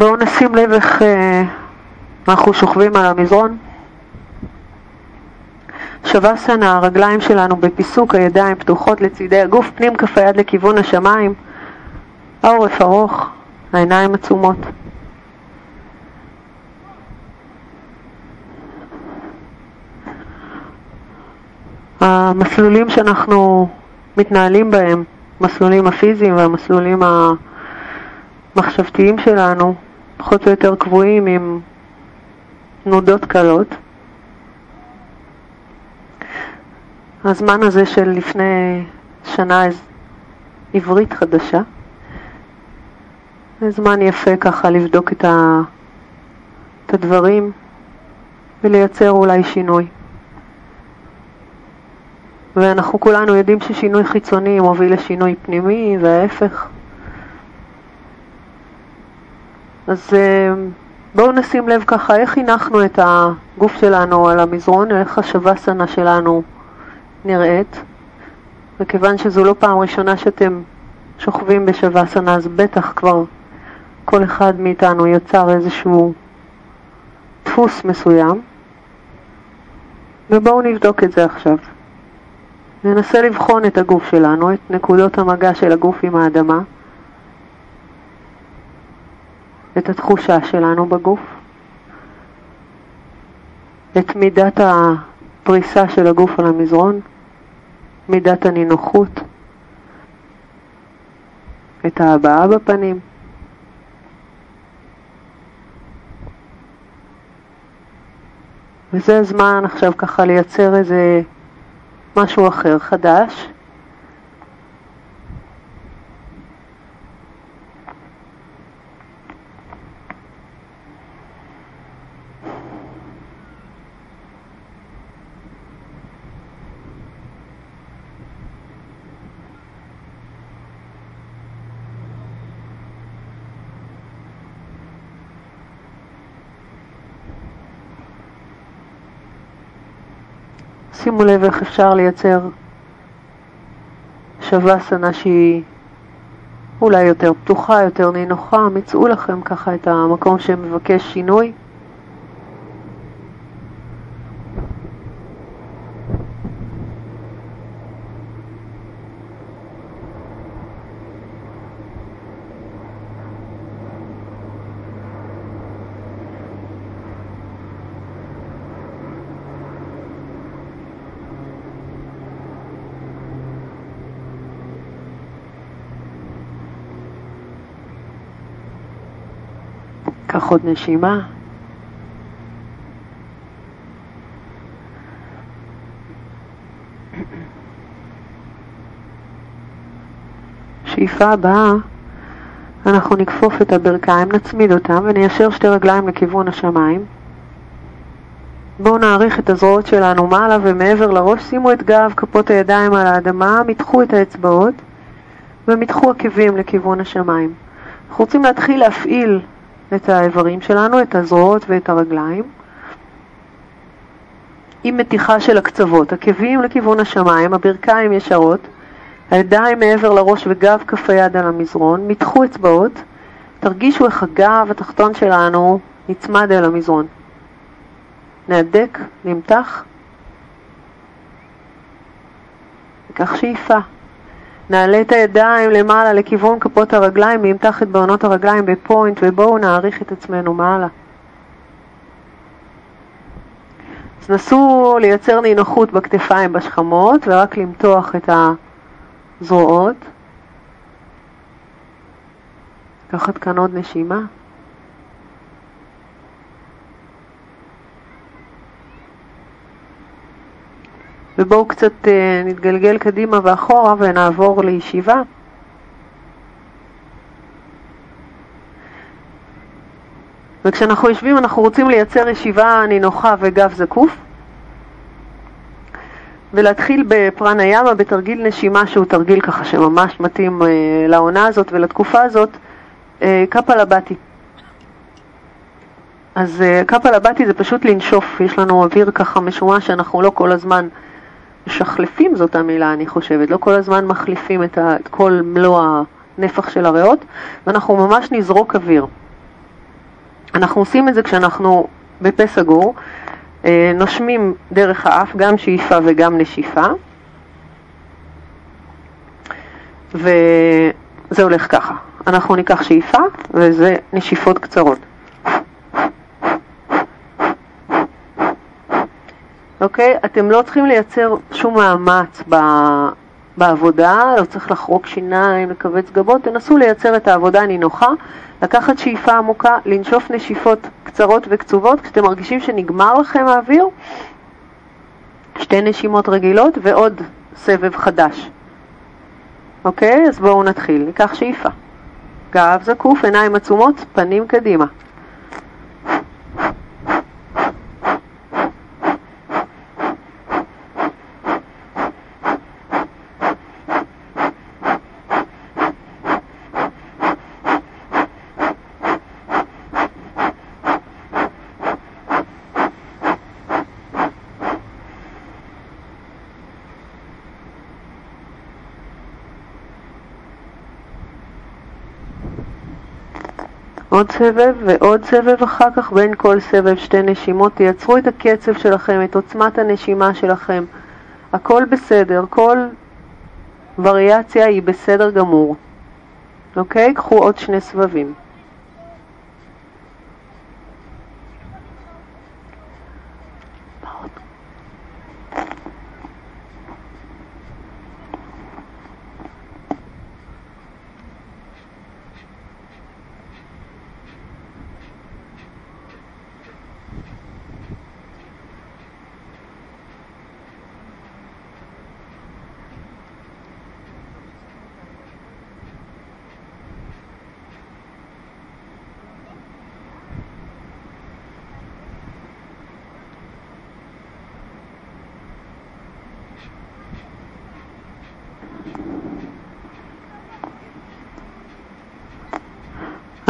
בואו נשים לב איך אה, אנחנו שוכבים על המזרון. שווה-סנה, הרגליים שלנו בפיסוק, הידיים פתוחות לצידי הגוף, פנים כף היד לכיוון השמיים, העורף ארוך, העיניים עצומות. המסלולים שאנחנו מתנהלים בהם, מסלולים הפיזיים והמסלולים המחשבתיים שלנו, פחות או יותר קבועים עם תנודות קלות. הזמן הזה של לפני שנה עברית חדשה, זה זמן יפה ככה לבדוק את, ה... את הדברים ולייצר אולי שינוי. ואנחנו כולנו יודעים ששינוי חיצוני מוביל לשינוי פנימי וההפך. אז אה, בואו נשים לב ככה איך הנחנו את הגוף שלנו על המזרון, איך השווה-סנה שלנו נראית. וכיוון שזו לא פעם ראשונה שאתם שוכבים בשווה-סנה, אז בטח כבר כל אחד מאיתנו יצר איזשהו דפוס מסוים. ובואו נבדוק את זה עכשיו. ננסה לבחון את הגוף שלנו, את נקודות המגע של הגוף עם האדמה, את התחושה שלנו בגוף, את מידת הפריסה של הגוף על המזרון, מידת הנינוחות, את ההבעה בפנים. וזה הזמן עכשיו ככה לייצר איזה משהו אחר, חדש. שימו לב איך אפשר לייצר שווה-סנה שהיא אולי יותר פתוחה, יותר נינוחה, מצאו לכם ככה את המקום שמבקש שינוי. עוד נשימה. שאיפה הבאה, אנחנו נכפוף את הברכיים, נצמיד אותם וניישר שתי רגליים לכיוון השמיים. בואו נעריך את הזרועות שלנו מעלה ומעבר לראש, שימו את גב כפות הידיים על האדמה, מתחו את האצבעות ומתחו עקבים לכיוון השמיים. אנחנו רוצים להתחיל להפעיל את האיברים שלנו, את הזרועות ואת הרגליים, עם מתיחה של הקצוות, עקבים לכיוון השמיים, הברכיים ישרות, הידיים מעבר לראש וגב כף היד על המזרון, מתחו אצבעות, תרגישו איך הגב התחתון שלנו נצמד אל המזרון. נהדק, נמתח, ניקח שאיפה. נעלה את הידיים למעלה לכיוון כפות הרגליים, נמתח את בעונות הרגליים בפוינט ובואו נעריך את עצמנו מעלה. אז נסו לייצר נינוחות בכתפיים בשכמות ורק למתוח את הזרועות. לקחת כאן עוד נשימה. ובואו קצת אה, נתגלגל קדימה ואחורה ונעבור לישיבה. וכשאנחנו יושבים אנחנו רוצים לייצר ישיבה נינוחה וגב זקוף ולהתחיל בפרניאמה בתרגיל נשימה שהוא תרגיל ככה שממש מתאים אה, לעונה הזאת ולתקופה הזאת, אה, קפלבטי. אז אה, קפלבטי זה פשוט לנשוף, יש לנו אוויר ככה משומש שאנחנו לא כל הזמן משחלפים זאת המילה, אני חושבת, לא כל הזמן מחליפים את, ה, את כל מלוא הנפח של הריאות, ואנחנו ממש נזרוק אוויר. אנחנו עושים את זה כשאנחנו בפה סגור, אה, נושמים דרך האף, גם שאיפה וגם נשיפה, וזה הולך ככה. אנחנו ניקח שאיפה וזה נשיפות קצרות. אוקיי? אתם לא צריכים לייצר שום מאמץ ב... בעבודה, לא צריך לחרוק שיניים, לכווץ גבות, תנסו לייצר את העבודה הנינוחה, לקחת שאיפה עמוקה, לנשוף נשיפות קצרות וקצובות, כשאתם מרגישים שנגמר לכם האוויר, שתי נשימות רגילות ועוד סבב חדש. אוקיי? אז בואו נתחיל. ניקח שאיפה. גב זקוף, עיניים עצומות, פנים קדימה. עוד סבב ועוד סבב אחר כך, בין כל סבב שתי נשימות, תייצרו את הקצב שלכם, את עוצמת הנשימה שלכם. הכל בסדר, כל וריאציה היא בסדר גמור. אוקיי? קחו עוד שני סבבים.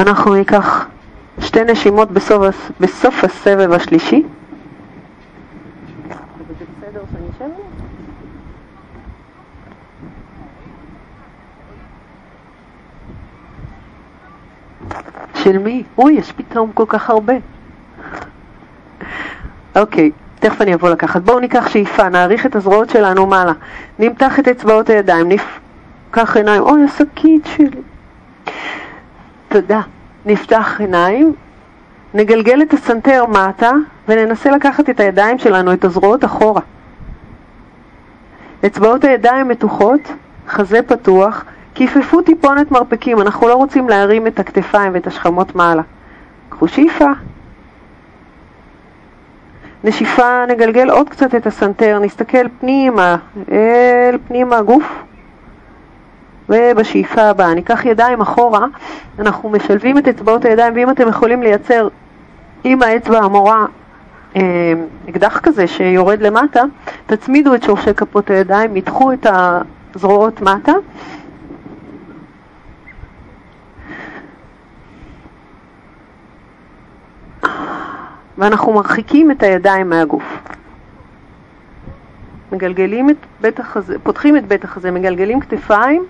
אנחנו ניקח שתי נשימות בסוף, בסוף הסבב השלישי. של מי? אוי, יש פתאום כל כך הרבה. אוקיי, תכף אני אבוא לקחת. בואו ניקח שאיפה, נעריך את הזרועות שלנו מעלה. נמתח את אצבעות הידיים, נפקח עיניים. אוי, השקית שלי. תודה. נפתח עיניים, נגלגל את הסנטר מטה וננסה לקחת את הידיים שלנו, את הזרועות אחורה. אצבעות הידיים מתוחות, חזה פתוח, כיפפו טיפונת מרפקים, אנחנו לא רוצים להרים את הכתפיים ואת השכמות מעלה. קחו שאיפה. נשיפה, נגלגל עוד קצת את הסנטר, נסתכל פנימה, אל פנימה הגוף. ובשאיפה הבאה ניקח ידיים אחורה, אנחנו משלבים את אצבעות הידיים, ואם אתם יכולים לייצר עם האצבע המורה אה, אקדח כזה שיורד למטה, תצמידו את שורשי כפות הידיים, מתחו את הזרועות מטה. ואנחנו מרחיקים את הידיים מהגוף. מגלגלים את בית החזה, פותחים את בית החזה, מגלגלים כתפיים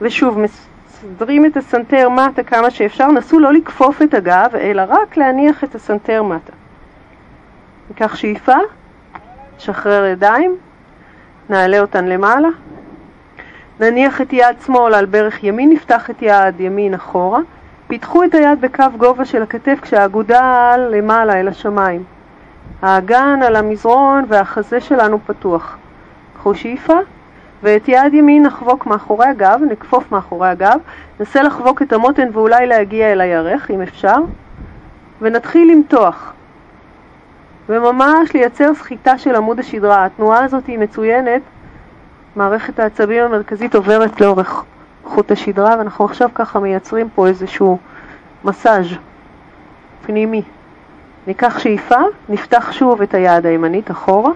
ושוב, מסדרים את הסנטר מטה כמה שאפשר, נסו לא לכפוף את הגב, אלא רק להניח את הסנטר מטה. ניקח שאיפה, שחרר ידיים, נעלה אותן למעלה, נניח את יד שמאל על ברך ימין, נפתח את יד ימין אחורה, פיתחו את היד בקו גובה של הכתף כשהאגודה למעלה אל השמיים. האגן על המזרון והחזה שלנו פתוח. קחו שאיפה. ואת יד ימין נחבוק מאחורי הגב, נכפוף מאחורי הגב, ננסה לחבוק את המותן ואולי להגיע אל הירך, אם אפשר, ונתחיל למתוח. וממש לייצר סחיטה של עמוד השדרה. התנועה הזאת היא מצוינת, מערכת העצבים המרכזית עוברת לאורך חוט השדרה, ואנחנו עכשיו ככה מייצרים פה איזשהו מסאז' פנימי. ניקח שאיפה, נפתח שוב את היד הימנית אחורה.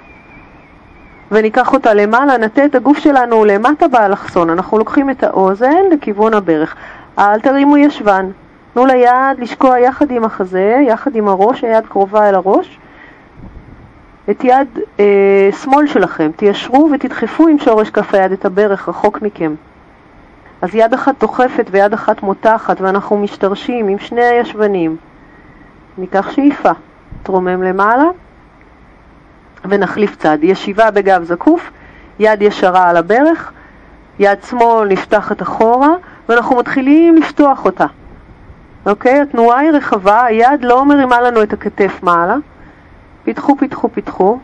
וניקח אותה למעלה, נטה את הגוף שלנו למטה באלכסון. אנחנו לוקחים את האוזן לכיוון הברך. אל תרימו ישבן. תנו ליד לשקוע יחד עם החזה, יחד עם הראש, היד קרובה אל הראש. את יד אה, שמאל שלכם, תיישרו ותדחפו עם שורש כף היד את הברך רחוק מכם. אז יד אחת דוחפת ויד אחת מותחת ואנחנו משתרשים עם שני הישבנים. ניקח שאיפה, תרומם למעלה ונחליף צד. ישיבה בגב זקוף, יד ישרה על הברך, יד שמאל נפתחת אחורה ואנחנו מתחילים לפתוח אותה. אוקיי? התנועה היא רחבה, היד לא מרימה לנו את הכתף מעלה. פיתחו, פיתחו, פיתחו.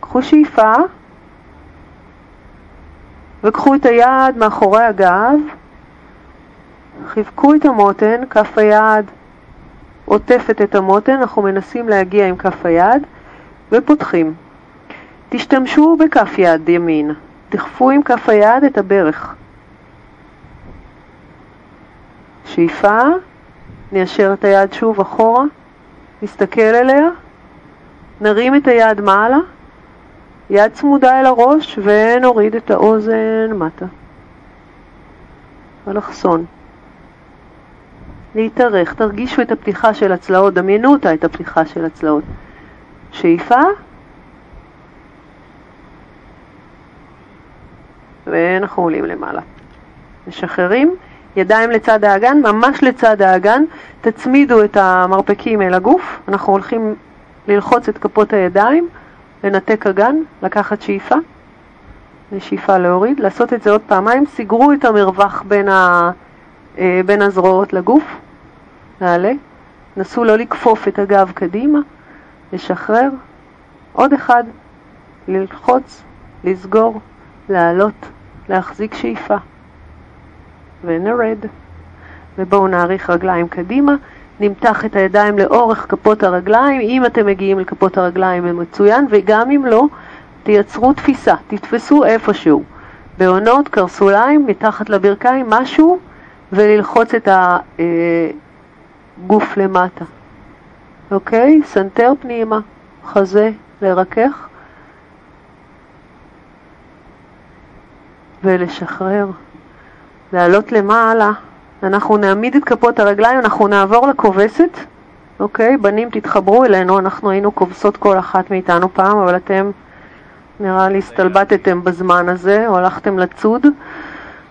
קחו שאיפה וקחו את היד מאחורי הגב, חיבקו את המותן, כף היד עוטפת את המותן, אנחנו מנסים להגיע עם כף היד ופותחים. תשתמשו בכף יד ימין, דחפו עם כף היד את הברך. שאיפה, ניישר את היד שוב אחורה, נסתכל אליה, נרים את היד מעלה, יד צמודה אל הראש ונוריד את האוזן מטה. אלכסון. להתארך, תרגישו את הפתיחה של הצלעות, דמיינו אותה, את הפתיחה של הצלעות. שאיפה, ואנחנו עולים למעלה. משחררים, ידיים לצד האגן, ממש לצד האגן, תצמידו את המרפקים אל הגוף, אנחנו הולכים ללחוץ את כפות הידיים, לנתק אגן, לקחת שאיפה, ושאיפה להוריד, לעשות את זה עוד פעמיים, סגרו את המרווח בין, ה, אה, בין הזרועות לגוף, נעלה, נסו לא לכפוף את הגב קדימה, לשחרר, עוד אחד, ללחוץ, לסגור, לעלות, להחזיק שאיפה, ונרד. ובואו נאריך רגליים קדימה, נמתח את הידיים לאורך כפות הרגליים, אם אתם מגיעים לכפות הרגליים זה מצוין, וגם אם לא, תייצרו תפיסה, תתפסו איפשהו. בהונות, קרסוליים, מתחת לברכיים, משהו, וללחוץ את הגוף למטה. אוקיי? סנטר פנימה, חזה, לרכך, ולשחרר. לעלות למעלה, אנחנו נעמיד את כפות הרגליים, אנחנו נעבור לכובסת, אוקיי? בנים תתחברו אלינו, אנחנו היינו כובסות כל אחת מאיתנו פעם, אבל אתם נראה לי הסתלבטתם בזמן הזה, או הלכתם לצוד.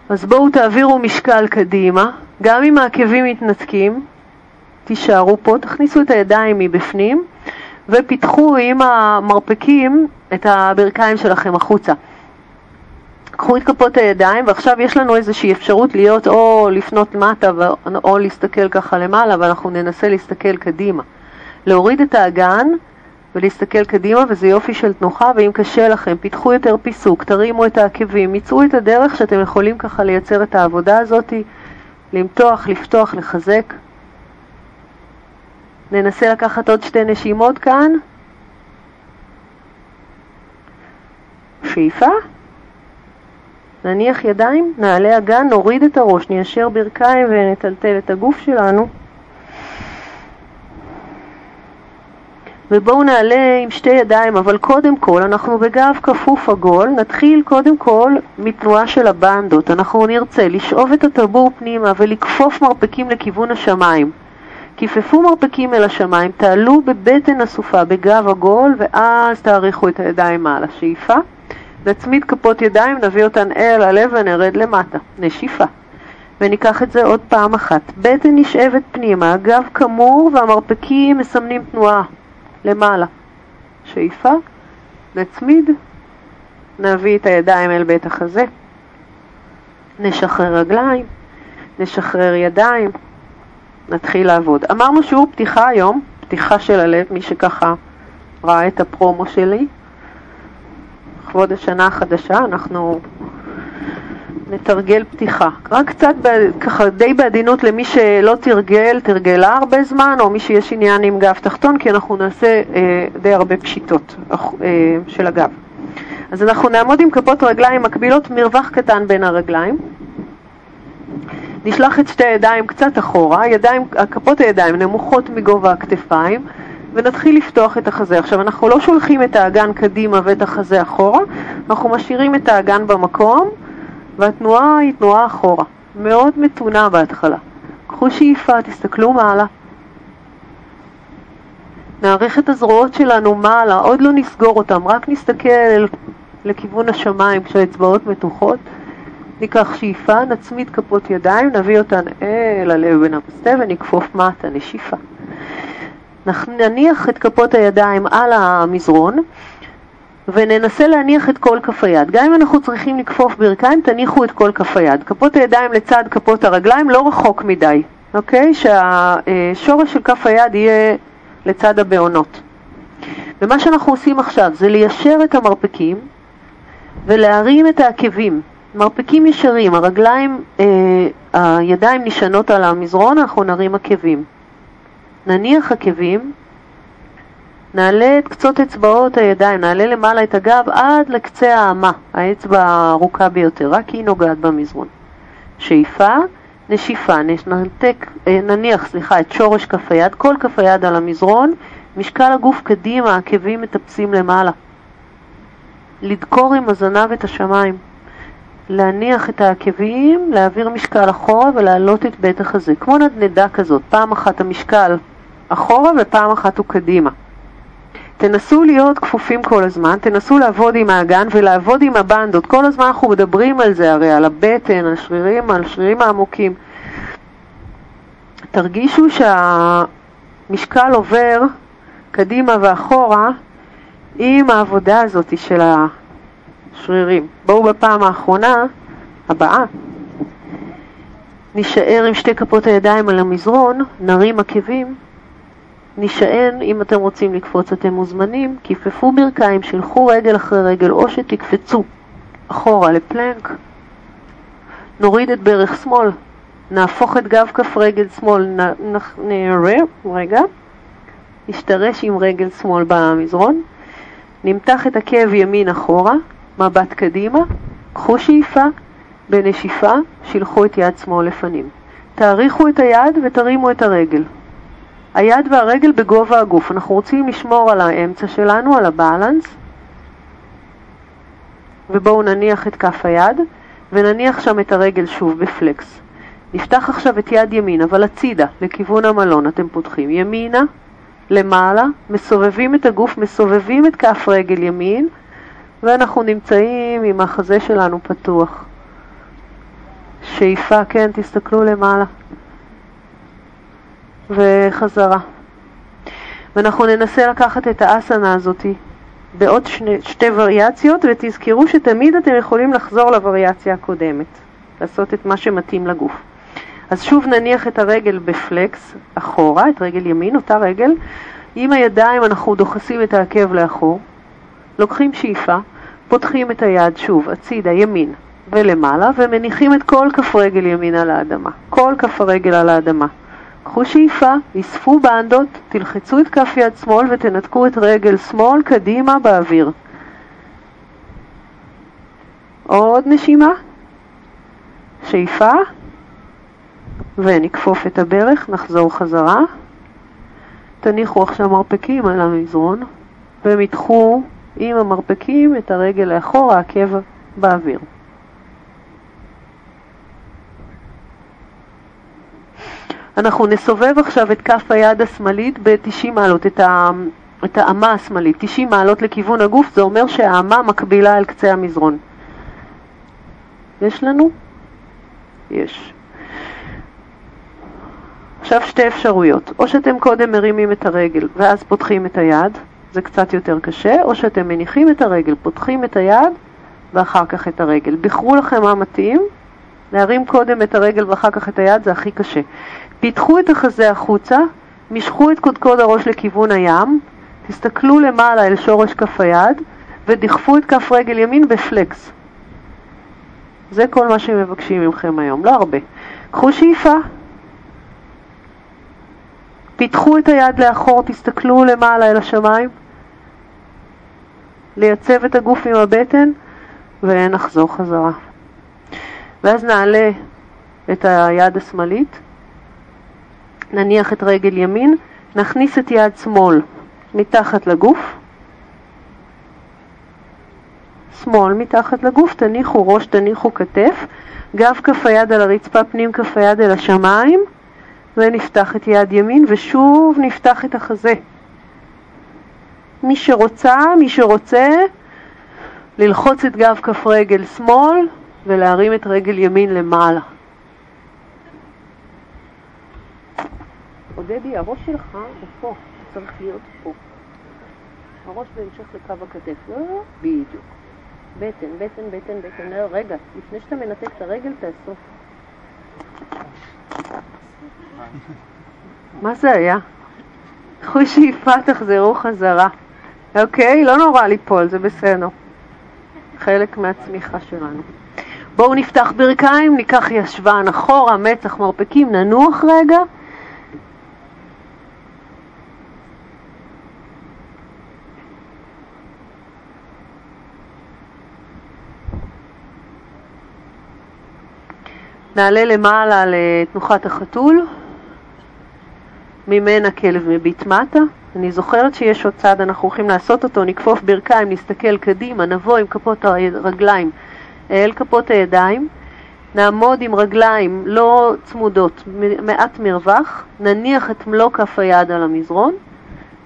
אז בואו תעבירו משקל קדימה, גם אם העקבים מתנתקים, תישארו פה, תכניסו את הידיים מבפנים ופיתחו עם המרפקים את הברכיים שלכם החוצה. קחו את כפות הידיים, ועכשיו יש לנו איזושהי אפשרות להיות או לפנות מטה או להסתכל ככה למעלה, ואנחנו ננסה להסתכל קדימה. להוריד את האגן ולהסתכל קדימה, וזה יופי של תנוחה, ואם קשה לכם, פיתחו יותר פיסוק, תרימו את העקבים, מצאו את הדרך שאתם יכולים ככה לייצר את העבודה הזאת, למתוח, לפתוח, לחזק. ננסה לקחת עוד שתי נשימות כאן. שאיפה. נניח ידיים, נעלה אגן, נוריד את הראש, ניישר ברכיים ונטלטל את הגוף שלנו. ובואו נעלה עם שתי ידיים, אבל קודם כל אנחנו בגב כפוף עגול, נתחיל קודם כל מתנועה של הבנדות. אנחנו נרצה לשאוב את הטבור פנימה ולכפוף מרפקים לכיוון השמיים. כיפפו מרפקים אל השמיים, תעלו בבטן אסופה, בגב עגול, ואז תאריכו את הידיים מעל השאיפה. נצמיד כפות ידיים, נביא אותן אל הלב ונרד למטה. נשיפה. וניקח את זה עוד פעם אחת. בטן נשאבת פנימה, הגב כמור והמרפקים מסמנים תנועה למעלה. שאיפה, נצמיד, נביא את הידיים אל בית החזה. נשחרר רגליים, נשחרר ידיים, נתחיל לעבוד. אמרנו שיעור פתיחה היום, פתיחה של הלב, מי שככה ראה את הפרומו שלי. לכבוד השנה החדשה, אנחנו נתרגל פתיחה. רק קצת, ככה די בעדינות למי שלא תרגל, תרגלה הרבה זמן, או מי שיש עניין עם גב תחתון, כי אנחנו נעשה אה, די הרבה פשיטות אה, של הגב. אז אנחנו נעמוד עם כפות רגליים מקבילות, מרווח קטן בין הרגליים. נשלח את שתי הידיים קצת אחורה, ידיים, כפות הידיים נמוכות מגובה הכתפיים, ונתחיל לפתוח את החזה. עכשיו, אנחנו לא שולחים את האגן קדימה ואת החזה אחורה, אנחנו משאירים את האגן במקום, והתנועה היא תנועה אחורה. מאוד מתונה בהתחלה. קחו שאיפה, תסתכלו מעלה. נעריך את הזרועות שלנו מעלה, עוד לא נסגור אותם, רק נסתכל לכיוון השמיים כשהאצבעות מתוחות. ניקח שאיפה, נצמיד כפות ידיים, נביא אותן אל הלב בן המסתה ונכפוף מטה, נשיפה. נניח את כפות הידיים על המזרון וננסה להניח את כל כף היד. גם אם אנחנו צריכים לכפוף ברכיים, תניחו את כל כף היד. כפות הידיים לצד כפות הרגליים לא רחוק מדי, אוקיי? שהשורש של כף היד יהיה לצד הבעונות. ומה שאנחנו עושים עכשיו זה ליישר את המרפקים ולהרים את העקבים. מרפקים ישרים, הרגליים, אה, הידיים נשענות על המזרון, אנחנו נרים עקבים. נניח עקבים, נעלה את קצות אצבעות הידיים, נעלה למעלה את הגב עד לקצה האמה, האצבע הארוכה ביותר, רק היא נוגעת במזרון. שאיפה, נשיפה, ננתק, אה, נניח, סליחה, את שורש כף היד, כל כף היד על המזרון, משקל הגוף קדימה, העקבים מטפסים למעלה. לדקור עם הזנב את השמיים. להניח את העקבים, להעביר משקל אחורה ולהעלות את בית החזה, כמו נדנדה כזאת, פעם אחת המשקל אחורה ופעם אחת הוא קדימה. תנסו להיות כפופים כל הזמן, תנסו לעבוד עם האגן ולעבוד עם הבנדות. כל הזמן אנחנו מדברים על זה הרי, על הבטן, על שרירים, על שרירים העמוקים. תרגישו שהמשקל עובר קדימה ואחורה עם העבודה הזאת של השרירים. בואו בפעם האחרונה, הבאה, נישאר עם שתי כפות הידיים על המזרון, נרים עקבים. נשען, אם אתם רוצים לקפוץ אתם מוזמנים, כיפפו ברכיים, שילחו רגל אחרי רגל או שתקפצו אחורה לפלנק, נוריד את ברך שמאל, נהפוך את גב כף רגל שמאל, נראה, רגע, נשתרש עם רגל שמאל במזרון, נמתח את עקב ימין אחורה, מבט קדימה, קחו שאיפה, בנשיפה שילחו את יד שמאל לפנים. תאריכו את היד ותרימו את הרגל. היד והרגל בגובה הגוף. אנחנו רוצים לשמור על האמצע שלנו, על הבאלנס, ובואו נניח את כף היד, ונניח שם את הרגל שוב בפלקס. נפתח עכשיו את יד ימין, אבל הצידה, לכיוון המלון אתם פותחים. ימינה, למעלה, מסובבים את הגוף, מסובבים את כף רגל ימין, ואנחנו נמצאים עם החזה שלנו פתוח. שאיפה, כן, תסתכלו למעלה. וחזרה. ואנחנו ננסה לקחת את האסנה הזאת בעוד שני, שתי וריאציות, ותזכרו שתמיד אתם יכולים לחזור לווריאציה הקודמת, לעשות את מה שמתאים לגוף. אז שוב נניח את הרגל בפלקס אחורה, את רגל ימין, אותה רגל. עם הידיים אנחנו דוחסים את העקב לאחור, לוקחים שאיפה, פותחים את היד שוב, הצידה, ימין ולמעלה, ומניחים את כל כף רגל ימין על האדמה. כל כף הרגל על האדמה. קחו שאיפה, אספו בנדות, תלחצו את כף יד שמאל ותנתקו את רגל שמאל קדימה באוויר. עוד נשימה, שאיפה, ונכפוף את הברך, נחזור חזרה. תניחו עכשיו מרפקים על המזרון, ומתחו עם המרפקים את הרגל לאחור, העקב באוויר. אנחנו נסובב עכשיו את כף היד השמאלית ב-90 מעלות, את, ה, את האמה השמאלית, 90 מעלות לכיוון הגוף, זה אומר שהאמה מקבילה אל קצה המזרון. יש לנו? יש. עכשיו שתי אפשרויות, או שאתם קודם מרימים את הרגל ואז פותחים את היד, זה קצת יותר קשה, או שאתם מניחים את הרגל, פותחים את היד ואחר כך את הרגל. בחרו לכם מה מתאים, להרים קודם את הרגל ואחר כך את היד זה הכי קשה. פיתחו את החזה החוצה, משכו את קודקוד הראש לכיוון הים, תסתכלו למעלה אל שורש כף היד ודחפו את כף רגל ימין בפלקס. זה כל מה שמבקשים ממכם היום, לא הרבה. קחו שאיפה, פיתחו את היד לאחור, תסתכלו למעלה אל השמיים, לייצב את הגוף עם הבטן ונחזור חזרה. ואז נעלה את היד השמאלית נניח את רגל ימין, נכניס את יד שמאל מתחת לגוף, שמאל מתחת לגוף, תניחו ראש, תניחו כתף, גב כף היד על הרצפה, פנים כף היד אל השמיים, ונפתח את יד ימין, ושוב נפתח את החזה. מי שרוצה, מי שרוצה, ללחוץ את גב כף רגל שמאל ולהרים את רגל ימין למעלה. עודדי, הראש שלך הוא פה. צריך להיות פה. הראש בהמשך לקו הכתף. לא, בדיוק. בטן, בטן, בטן, בטן. לא, רגע, לפני שאתה מנתק את הרגל, תאסוף. מה זה היה? קחו שאיפה, תחזרו חזרה. אוקיי? לא נורא ליפול, זה בסדר. חלק מהצמיחה שלנו. בואו נפתח ברכיים, ניקח ישבן אחורה, מצח, מרפקים, ננוח רגע. נעלה למעלה לתנוחת החתול, ממנה כלב מביט מטה. אני זוכרת שיש עוד צעד, אנחנו הולכים לעשות אותו, נכפוף ברכיים, נסתכל קדימה, נבוא עם כפות הרגליים אל כפות הידיים, נעמוד עם רגליים לא צמודות, מעט מרווח, נניח את מלוא כף היד על המזרון,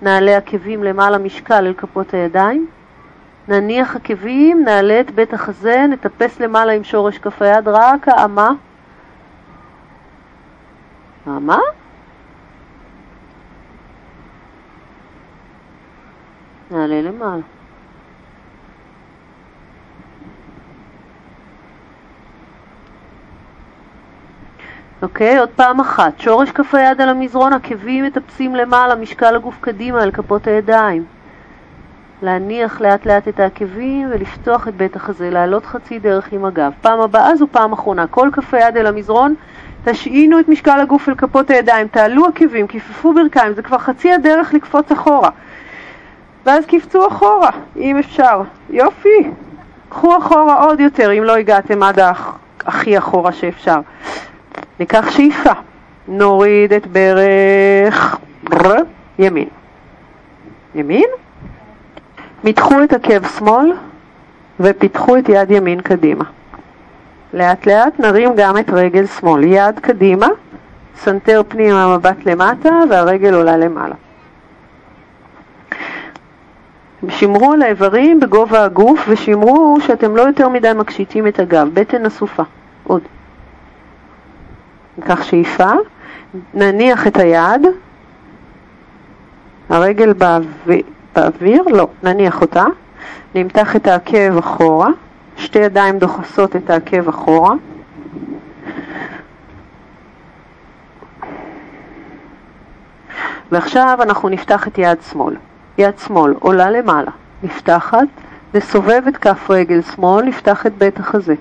נעלה עקבים למעלה משקל אל כפות הידיים, נניח עקבים, נעלה את בית החזה, נטפס למעלה עם שורש כף היד, רק האמה. האמה? נעלה למעלה. אוקיי, עוד פעם אחת. שורש כף היד על המזרון, עקבים מטפסים למעלה, משקל הגוף קדימה אל כפות הידיים. להניח לאט לאט את העקבים ולפתוח את בית החזה, לעלות חצי דרך עם הגב. פעם הבאה זו פעם אחרונה. כל כף היד אל המזרון, תשעינו את משקל הגוף אל כפות הידיים, תעלו עקבים, כיפפו ברכיים, זה כבר חצי הדרך לקפוץ אחורה. ואז קפצו אחורה, אם אפשר. יופי. קחו אחורה עוד יותר, אם לא הגעתם עד הכי אחורה שאפשר. ניקח שאיפה. נוריד את ברך בר, ימין. ימין. מתחו את עקב שמאל ופיתחו את יד ימין קדימה. לאט לאט נרים גם את רגל שמאל. יד קדימה, סנטר פנימה מבט למטה והרגל עולה למעלה. שמרו על האיברים בגובה הגוף ושמרו שאתם לא יותר מדי מקשתים את הגב, בטן אסופה. עוד. ניקח שאיפה, נניח את היד, הרגל באוויר, באוויר, לא, נניח אותה, נמתח את העקב אחורה, שתי ידיים דוחסות את העקב אחורה. ועכשיו אנחנו נפתח את יד שמאל. יד שמאל עולה למעלה, נפתחת, נסובב את כף רגל שמאל, נפתח את בית החזה.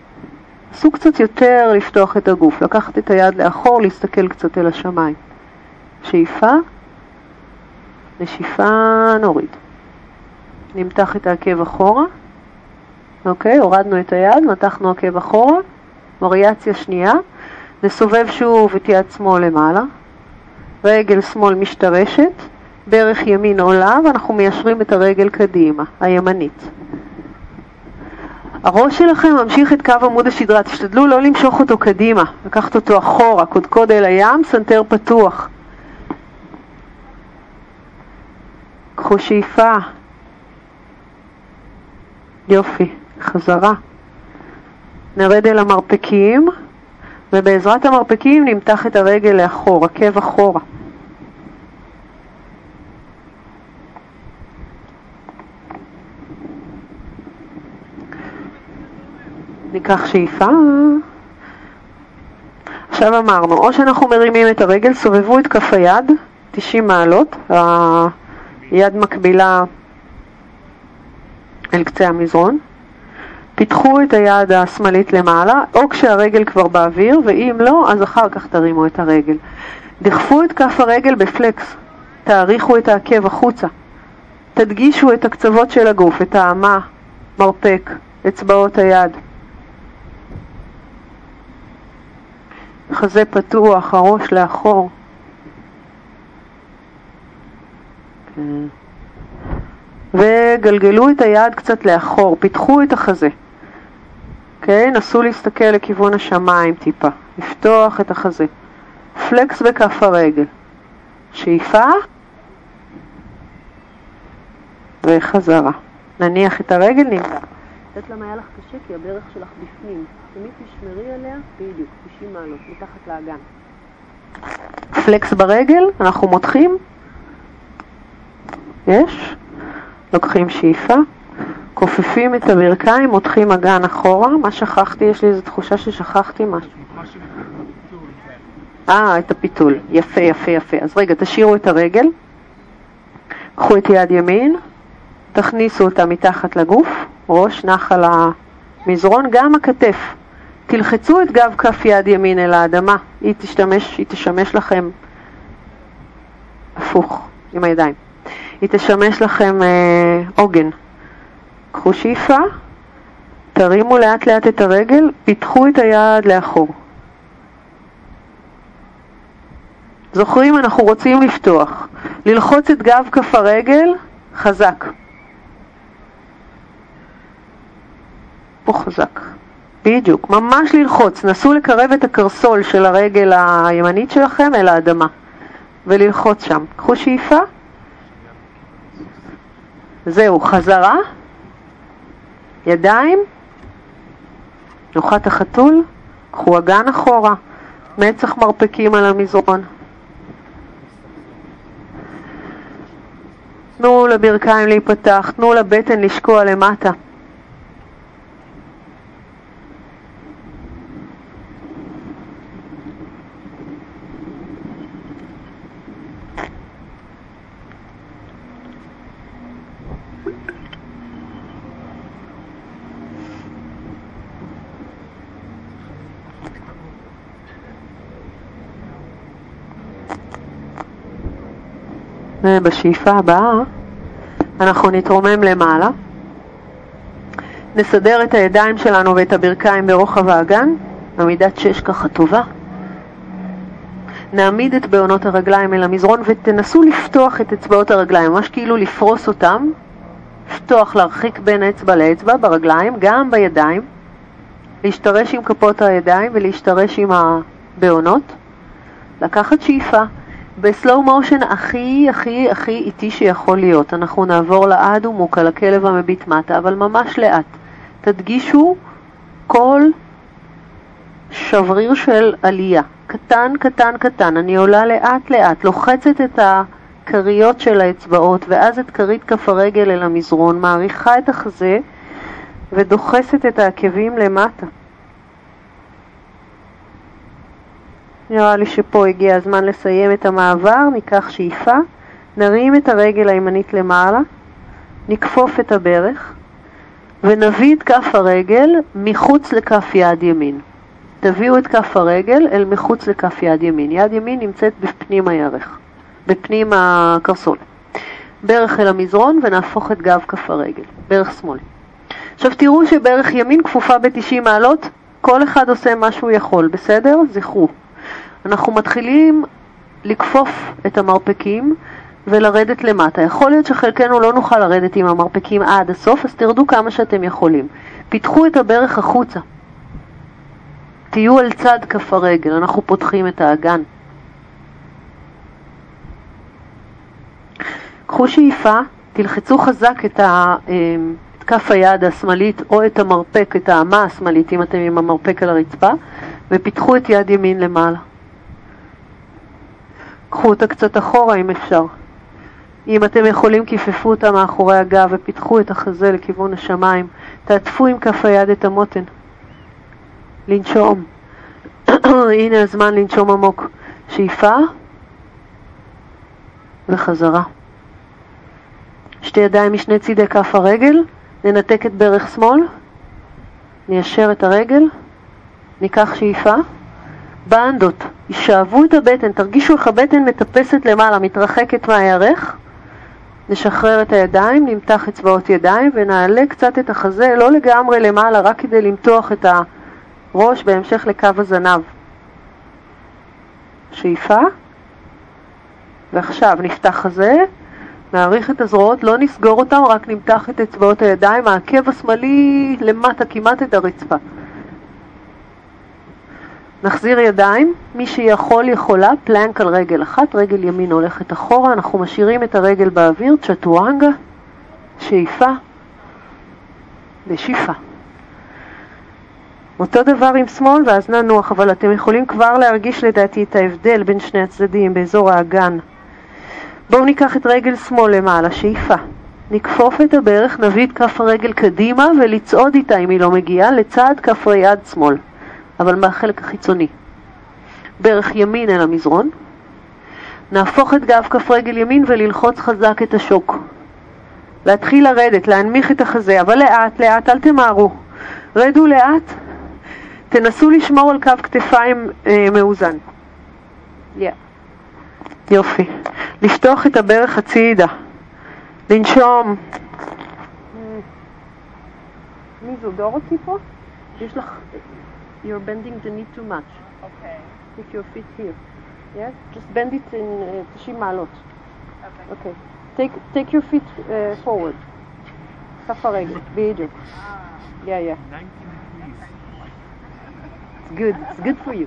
עשו קצת יותר לפתוח את הגוף, לקחת את היד לאחור, להסתכל קצת אל השמיים. שאיפה, נשיפה, נוריד. נמתח את העקב אחורה, אוקיי, הורדנו את היד, מתחנו עקב אחורה, וריאציה שנייה, נסובב שוב את יד שמאל למעלה, רגל שמאל משתרשת, ברך ימין עולה ואנחנו מיישרים את הרגל קדימה, הימנית. הראש שלכם ממשיך את קו עמוד השדרה, תשתדלו לא למשוך אותו קדימה, לקחת אותו אחורה, קודקוד אל הים, סנטר פתוח. קחו שאיפה. יופי, חזרה. נרד אל המרפקים, ובעזרת המרפקים נמתח את הרגל לאחור, עקב אחורה. ניקח שאיפה. עכשיו אמרנו, או שאנחנו מרימים את הרגל, סובבו את כף היד, 90 מעלות, היד מקבילה אל קצה המזרון, פיתחו את היד השמאלית למעלה, או כשהרגל כבר באוויר, ואם לא, אז אחר כך תרימו את הרגל. דחפו את כף הרגל בפלקס, תאריכו את העקב החוצה, תדגישו את הקצוות של הגוף, את האמה, מרפק, אצבעות היד. חזה פתוח, הראש לאחור. כן. וגלגלו את היד קצת לאחור, פיתחו את החזה. אוקיי? נסו להסתכל לכיוון השמיים טיפה, לפתוח את החזה. פלקס בכף הרגל. שאיפה וחזרה. נניח את הרגל, נמתח. לתת היה לך קשה כי הברך שלך בפנים. תמיד תשמרי עליה, בדיוק, 90 מעלות, מתחת לאגן. פלקס ברגל, אנחנו מותחים, יש? לוקחים שאיפה, כופפים את הברכיים, מותחים אגן אחורה. מה שכחתי? יש לי איזו תחושה ששכחתי משהו. אה, את הפיתול. יפה, יפה, יפה. אז רגע, תשאירו את הרגל. קחו את יד ימין, תכניסו אותה מתחת לגוף, ראש נח על המזרון, גם הכתף. תלחצו את גב כף יד ימין אל האדמה, היא תשתמש, היא תשמש לכם הפוך, עם הידיים. היא תשמש לכם אה, עוגן. קחו שאיפה, תרימו לאט לאט את הרגל, פיתחו את היד לאחור. זוכרים, אנחנו רוצים לפתוח. ללחוץ את גב כף הרגל חזק. פה חזק. בדיוק, ממש ללחוץ. נסו לקרב את הקרסול של הרגל הימנית שלכם אל האדמה וללחוץ שם. קחו שאיפה. זהו, חזרה. ידיים. נוחת החתול. קחו אגן אחורה. מצח מרפקים על המזרון. תנו לברכיים להיפתח, תנו לבטן לשקוע למטה. ובשאיפה הבאה אנחנו נתרומם למעלה, נסדר את הידיים שלנו ואת הברכיים ברוחב האגן, עמידת שש ככה טובה. נעמיד את בעונות הרגליים אל המזרון ותנסו לפתוח את אצבעות הרגליים, ממש כאילו לפרוס אותם, לפתוח, להרחיק בין אצבע לאצבע ברגליים, גם בידיים, להשתרש עם כפות הידיים ולהשתרש עם הבעונות, לקחת שאיפה. בסלואו מושן הכי הכי הכי איטי שיכול להיות. אנחנו נעבור לאד ומוק על הכלב המביט מטה, אבל ממש לאט. תדגישו כל שבריר של עלייה. קטן, קטן, קטן. אני עולה לאט לאט, לוחצת את הכריות של האצבעות, ואז את כרית כף הרגל אל המזרון, מעריכה את החזה ודוחסת את העקבים למטה. נראה לי שפה הגיע הזמן לסיים את המעבר, ניקח שאיפה, נרים את הרגל הימנית למעלה, נכפוף את הברך ונביא את כף הרגל מחוץ לכף יד ימין. תביאו את כף הרגל אל מחוץ לכף יד ימין. יד ימין נמצאת בפנים הירך, בפנים הקרסול. ברך אל המזרון ונהפוך את גב כף הרגל, ברך שמאל. עכשיו תראו שברך ימין כפופה ב-90 מעלות, כל אחד עושה מה שהוא יכול, בסדר? זכרו. אנחנו מתחילים לכפוף את המרפקים ולרדת למטה. יכול להיות שחלקנו לא נוכל לרדת עם המרפקים עד הסוף, אז תרדו כמה שאתם יכולים. פיתחו את הברך החוצה. תהיו על צד כף הרגל, אנחנו פותחים את האגן. קחו שאיפה, תלחצו חזק את, אמ, כף היד השמאלית או את המרפק, את האמה השמאלית, אם אתם עם המרפק על הרצפה, ופיתחו את יד ימין למעלה. קחו אותה קצת אחורה אם אפשר. אם אתם יכולים, כיפפו אותה מאחורי הגב ופיתחו את החזה לכיוון השמיים. תעטפו עם כף היד את המותן. לנשום. הנה הזמן לנשום עמוק. שאיפה וחזרה. שתי ידיים משני צידי כף הרגל, ננתק את ברך שמאל, ניישר את הרגל, ניקח שאיפה. באנדות, ישאבו את הבטן, תרגישו איך הבטן מטפסת למעלה, מתרחקת מהירך. נשחרר את הידיים, נמתח אצבעות ידיים ונעלה קצת את החזה, לא לגמרי למעלה, רק כדי למתוח את הראש בהמשך לקו הזנב. שאיפה, ועכשיו נפתח חזה, נעריך את הזרועות, לא נסגור אותם, רק נמתח את אצבעות הידיים, העקב השמאלי למטה כמעט את הרצפה. נחזיר ידיים, מי שיכול יכולה, פלנק על רגל אחת, רגל ימין הולכת אחורה, אנחנו משאירים את הרגל באוויר, צ'טואנגה, שאיפה. ושאיפה. אותו דבר עם שמאל ואז ננוח, אבל אתם יכולים כבר להרגיש לדעתי את ההבדל בין שני הצדדים באזור האגן. בואו ניקח את רגל שמאל למעלה, שאיפה. נכפוף את הברך, נביא את כף הרגל קדימה ולצעוד איתה אם היא לא מגיעה לצד כף היד שמאל, אבל מהחלק החיצוני. ברך ימין אל המזרון. נהפוך את גב כף רגל ימין וללחוץ חזק את השוק. להתחיל לרדת, להנמיך את החזה, אבל לאט, לאט, אל תמהרו. רדו לאט, תנסו לשמור על קו כתפיים אה, מאוזן. Yeah. יופי. לפתוח את הברך הצידה. לנשום. מי זו דורותי פה? יש לך... You're bending the knee too much. Okay. Take your feet here. Yes? Just bend it in uh, 90 מעלות. Okay. Okay. Take, take your feet uh, forward. כף הרגל, בדיוק. Yeah, yeah. 90 degrees. It's good. It's good for you.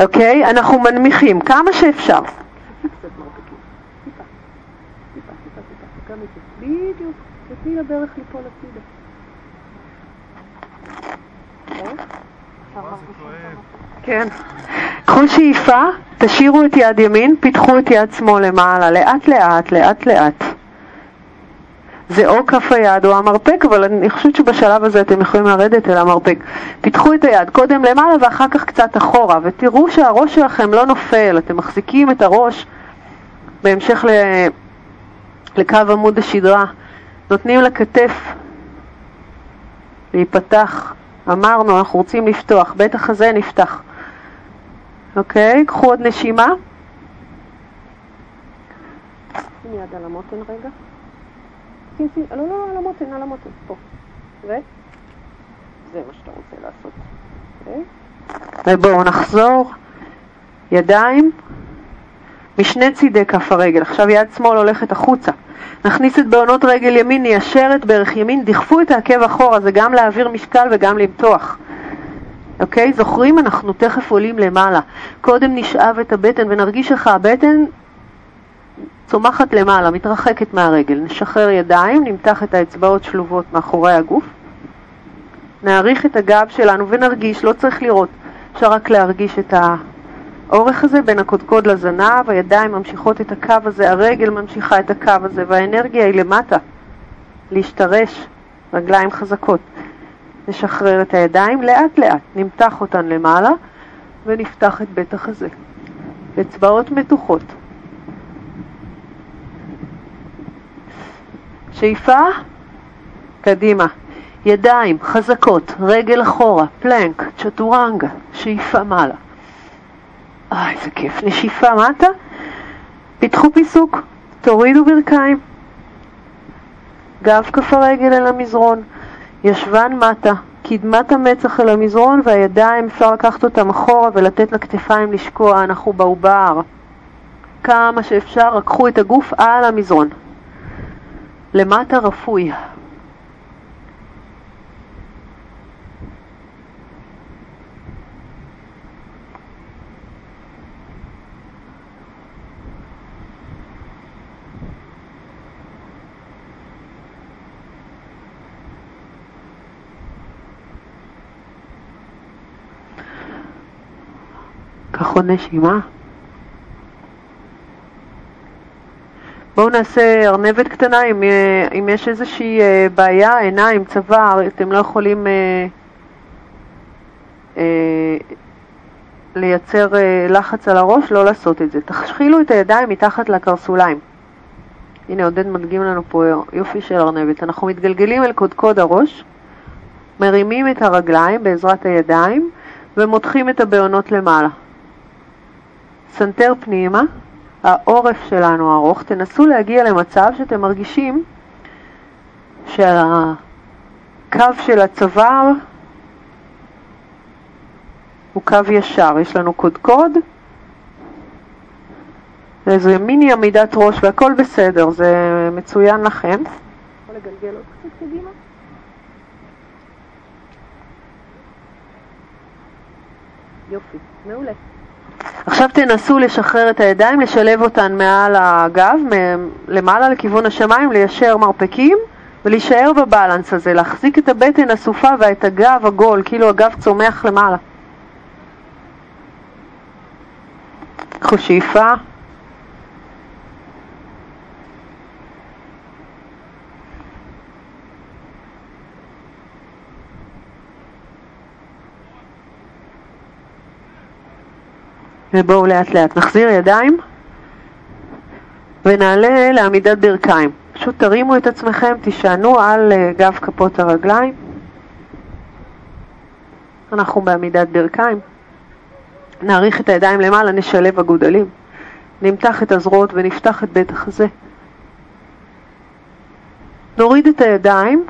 אוקיי, okay, אנחנו מנמיכים כמה שאפשר. בדיוק, תתני לברך ליפול הצידה. כן. קחו שאיפה, תשאירו את יד ימין, פיתחו את יד שמאל למעלה, לאט לאט, לאט לאט. זה או כף היד או המרפק, אבל אני חושבת שבשלב הזה אתם יכולים לרדת אל המרפק. פיתחו את היד קודם למעלה ואחר כך קצת אחורה, ותראו שהראש שלכם לא נופל, אתם מחזיקים את הראש בהמשך ל... לקו עמוד השדרה, נותנים לכתף להיפתח. אמרנו, אנחנו רוצים לפתוח, בית החזה נפתח. אוקיי, קחו עוד נשימה. שים יד על המותן רגע. שים, שים, לא, לא, על המותן, על המותן, פה. ו... זה מה שאתה רוצה לעשות. אוקיי? ובואו נחזור. ידיים משני צידי כף הרגל. עכשיו יד שמאל הולכת החוצה. נכניס את בעונות רגל ימין, ניישר את ברך ימין, דחפו את העקב אחורה, זה גם להעביר משקל וגם למתוח. אוקיי? זוכרים? אנחנו תכף עולים למעלה. קודם נשאב את הבטן ונרגיש איך הבטן צומחת למעלה, מתרחקת מהרגל. נשחרר ידיים, נמתח את האצבעות שלובות מאחורי הגוף. נעריך את הגב שלנו ונרגיש, לא צריך לראות, אפשר רק להרגיש את האורך הזה בין הקודקוד לזנב, הידיים ממשיכות את הקו הזה, הרגל ממשיכה את הקו הזה, והאנרגיה היא למטה, להשתרש, רגליים חזקות. נשחרר את הידיים לאט לאט, נמתח אותן למעלה ונפתח את בית החזה. אצבעות מתוחות. שאיפה, קדימה. ידיים חזקות, רגל אחורה, פלנק, צ'טורנגה, שאיפה מעלה. אה, איזה כיף. נשיפה מטה, פיתחו פיסוק, תורידו ברכיים. גב כף הרגל אל המזרון, ישבן מטה, קדמת המצח אל המזרון והידיים אפשר לקחת אותם אחורה ולתת לכתפיים לשקוע, אנחנו בעובר. כמה שאפשר, רקחו את הגוף על המזרון. למטה רפוי. קח עוד נשימה. בואו נעשה ארנבת קטנה, אם, אה, אם יש איזושהי אה, בעיה, עיניים, צוואר, אתם לא יכולים אה, לייצר לחץ על הראש, לא לעשות את זה. תשחילו את הידיים מתחת לקרסוליים. הנה עודד מדגים לנו פה יופי של ארנבת. אנחנו מתגלגלים אל קודקוד הראש, מרימים את הרגליים בעזרת הידיים ומותחים את הבהונות למעלה. סנטר פנימה, העורף שלנו ארוך, תנסו להגיע למצב שאתם מרגישים שהקו של הצוואר הוא קו ישר. יש לנו קודקוד, איזה מיני עמידת ראש והכל בסדר, זה מצוין לכם. יופי, מעולה. עכשיו תנסו לשחרר את הידיים, לשלב אותן מעל הגב, למעלה לכיוון השמיים, ליישר מרפקים ולהישאר בבלנס הזה, להחזיק את הבטן אסופה ואת הגב עגול, כאילו הגב צומח למעלה. קחו שאיפה, ובואו לאט לאט. נחזיר ידיים ונעלה לעמידת ברכיים. פשוט תרימו את עצמכם, תישענו על אה, גב כפות הרגליים. אנחנו בעמידת ברכיים. נעריך את הידיים למעלה, נשלב הגודלים. נמתח את הזרועות ונפתח את בית החזה. נוריד את הידיים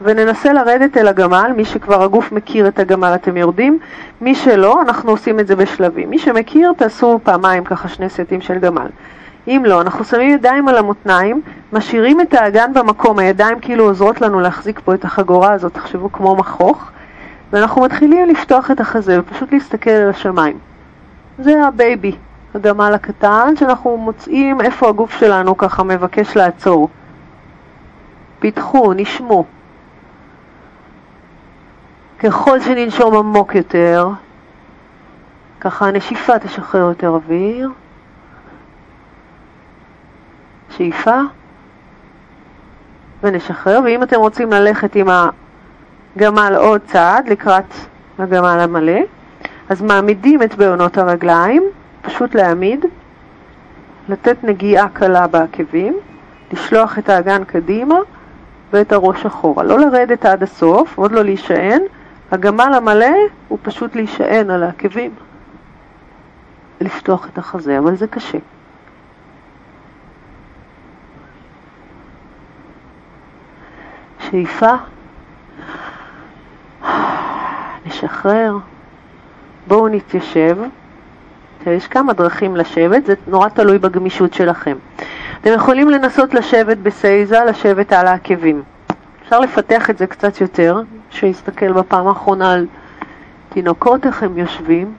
וננסה לרדת אל הגמל, מי שכבר הגוף מכיר את הגמל אתם יורדים, מי שלא, אנחנו עושים את זה בשלבים. מי שמכיר, תעשו פעמיים ככה שני סטים של גמל. אם לא, אנחנו שמים ידיים על המותניים, משאירים את האגן במקום, הידיים כאילו עוזרות לנו להחזיק פה את החגורה הזאת, תחשבו כמו מכוך, ואנחנו מתחילים לפתוח את החזה ופשוט להסתכל על השמיים. זה ה baby, הגמל הקטן, שאנחנו מוצאים איפה הגוף שלנו ככה מבקש לעצור. פתחו, נשמו. ככל שננשום עמוק יותר, ככה הנשיפה תשחרר יותר אוויר. שאיפה ונשחרר, ואם אתם רוצים ללכת עם הגמל עוד צעד לקראת הגמל המלא, אז מעמידים את בעונות הרגליים, פשוט להעמיד, לתת נגיעה קלה בעקבים, לשלוח את האגן קדימה ואת הראש אחורה. לא לרדת עד הסוף, עוד לא להישען, הגמל המלא הוא פשוט להישען על העקבים, לפתוח את החזה, אבל זה קשה. שאיפה, נשחרר, בואו נתיישב. יש כמה דרכים לשבת, זה נורא תלוי בגמישות שלכם. אתם יכולים לנסות לשבת בסייזה, לשבת על העקבים. אפשר לפתח את זה קצת יותר, שיסתכל בפעם האחרונה על תינוקות איך הם יושבים,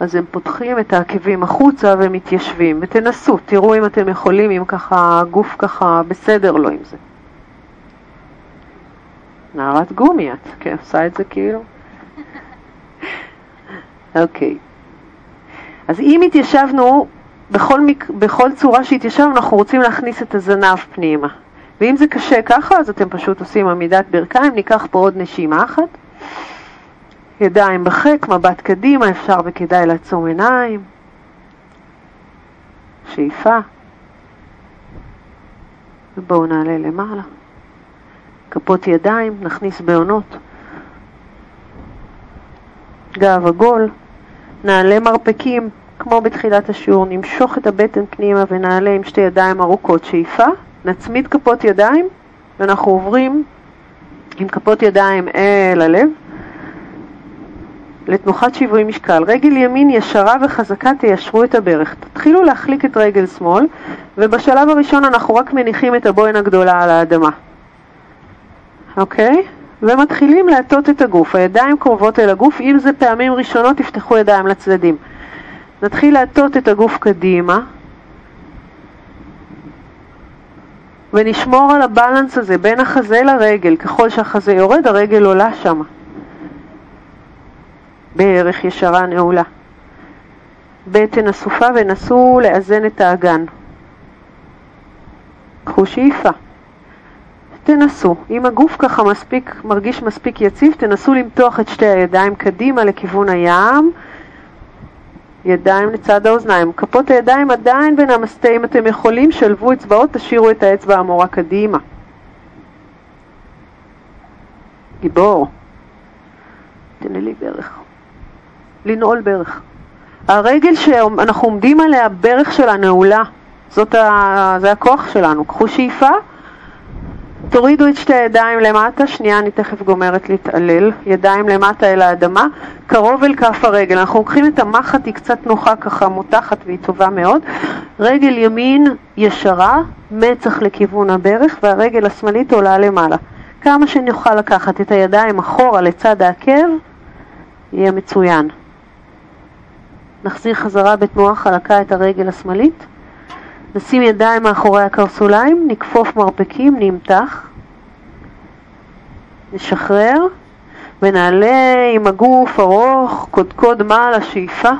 אז הם פותחים את העקבים החוצה ומתיישבים, ותנסו, תראו אם אתם יכולים, אם ככה הגוף ככה בסדר לו עם זה. נערת גומי את, כן, עושה את זה כאילו. אוקיי. okay. אז אם התיישבנו, בכל. בכל צורה שהתיישבנו, אנחנו רוצים להכניס את הזנב פנימה. ואם זה קשה ככה, אז אתם פשוט עושים עמידת ברכיים, ניקח פה עוד נשימה אחת. ידיים בחק, מבט קדימה, אפשר וכדאי לעצום עיניים. שאיפה. ובואו נעלה למעלה. כפות ידיים, נכניס בעונות. גב עגול, נעלה מרפקים, כמו בתחילת השיעור, נמשוך את הבטן פנימה ונעלה עם שתי ידיים ארוכות שאיפה, נצמיד כפות ידיים ואנחנו עוברים עם כפות ידיים אל הלב לתנוחת שיווי משקל. רגל ימין ישרה וחזקה תיישרו את הברך. תתחילו להחליק את רגל שמאל ובשלב הראשון אנחנו רק מניחים את הבוין הגדולה על האדמה. אוקיי? ומתחילים להטות את הגוף. הידיים קרובות אל הגוף, אם זה פעמים ראשונות תפתחו ידיים לצדדים. נתחיל להטות את הגוף קדימה ונשמור על הבלנס הזה בין החזה לרגל. ככל שהחזה יורד, הרגל עולה שם. בערך ישרה נעולה. בטן אסופה ונסו לאזן את האגן. קחו שאיפה. תנסו. אם הגוף ככה מספיק, מרגיש מספיק יציב, תנסו למתוח את שתי הידיים קדימה לכיוון הים, ידיים לצד האוזניים. כפות הידיים עדיין בין המסטה, אם אתם יכולים, שלבו אצבעות, תשאירו את האצבע המורה קדימה. גיבור. תנה לי ברך. לנעול ברך. הרגל שאנחנו עומדים עליה, ברך שלה נעולה. זאת ה... זה הכוח שלנו. קחו שאיפה. תורידו את שתי הידיים למטה, שנייה אני תכף גומרת להתעלל, ידיים למטה אל האדמה, קרוב אל כף הרגל. אנחנו לוקחים את המחט, היא קצת נוחה ככה, מותחת והיא טובה מאוד. רגל ימין ישרה, מצח לכיוון הברך, והרגל השמאלית עולה למעלה. כמה שנוכל לקחת את הידיים אחורה לצד העקב, יהיה מצוין. נחזיר חזרה בתנועה חלקה את הרגל השמאלית. נשים ידיים מאחורי הקרסוליים, נכפוף מרפקים, נמתח, נשחרר ונעלה עם הגוף ארוך, קודקוד מעל השאיפה.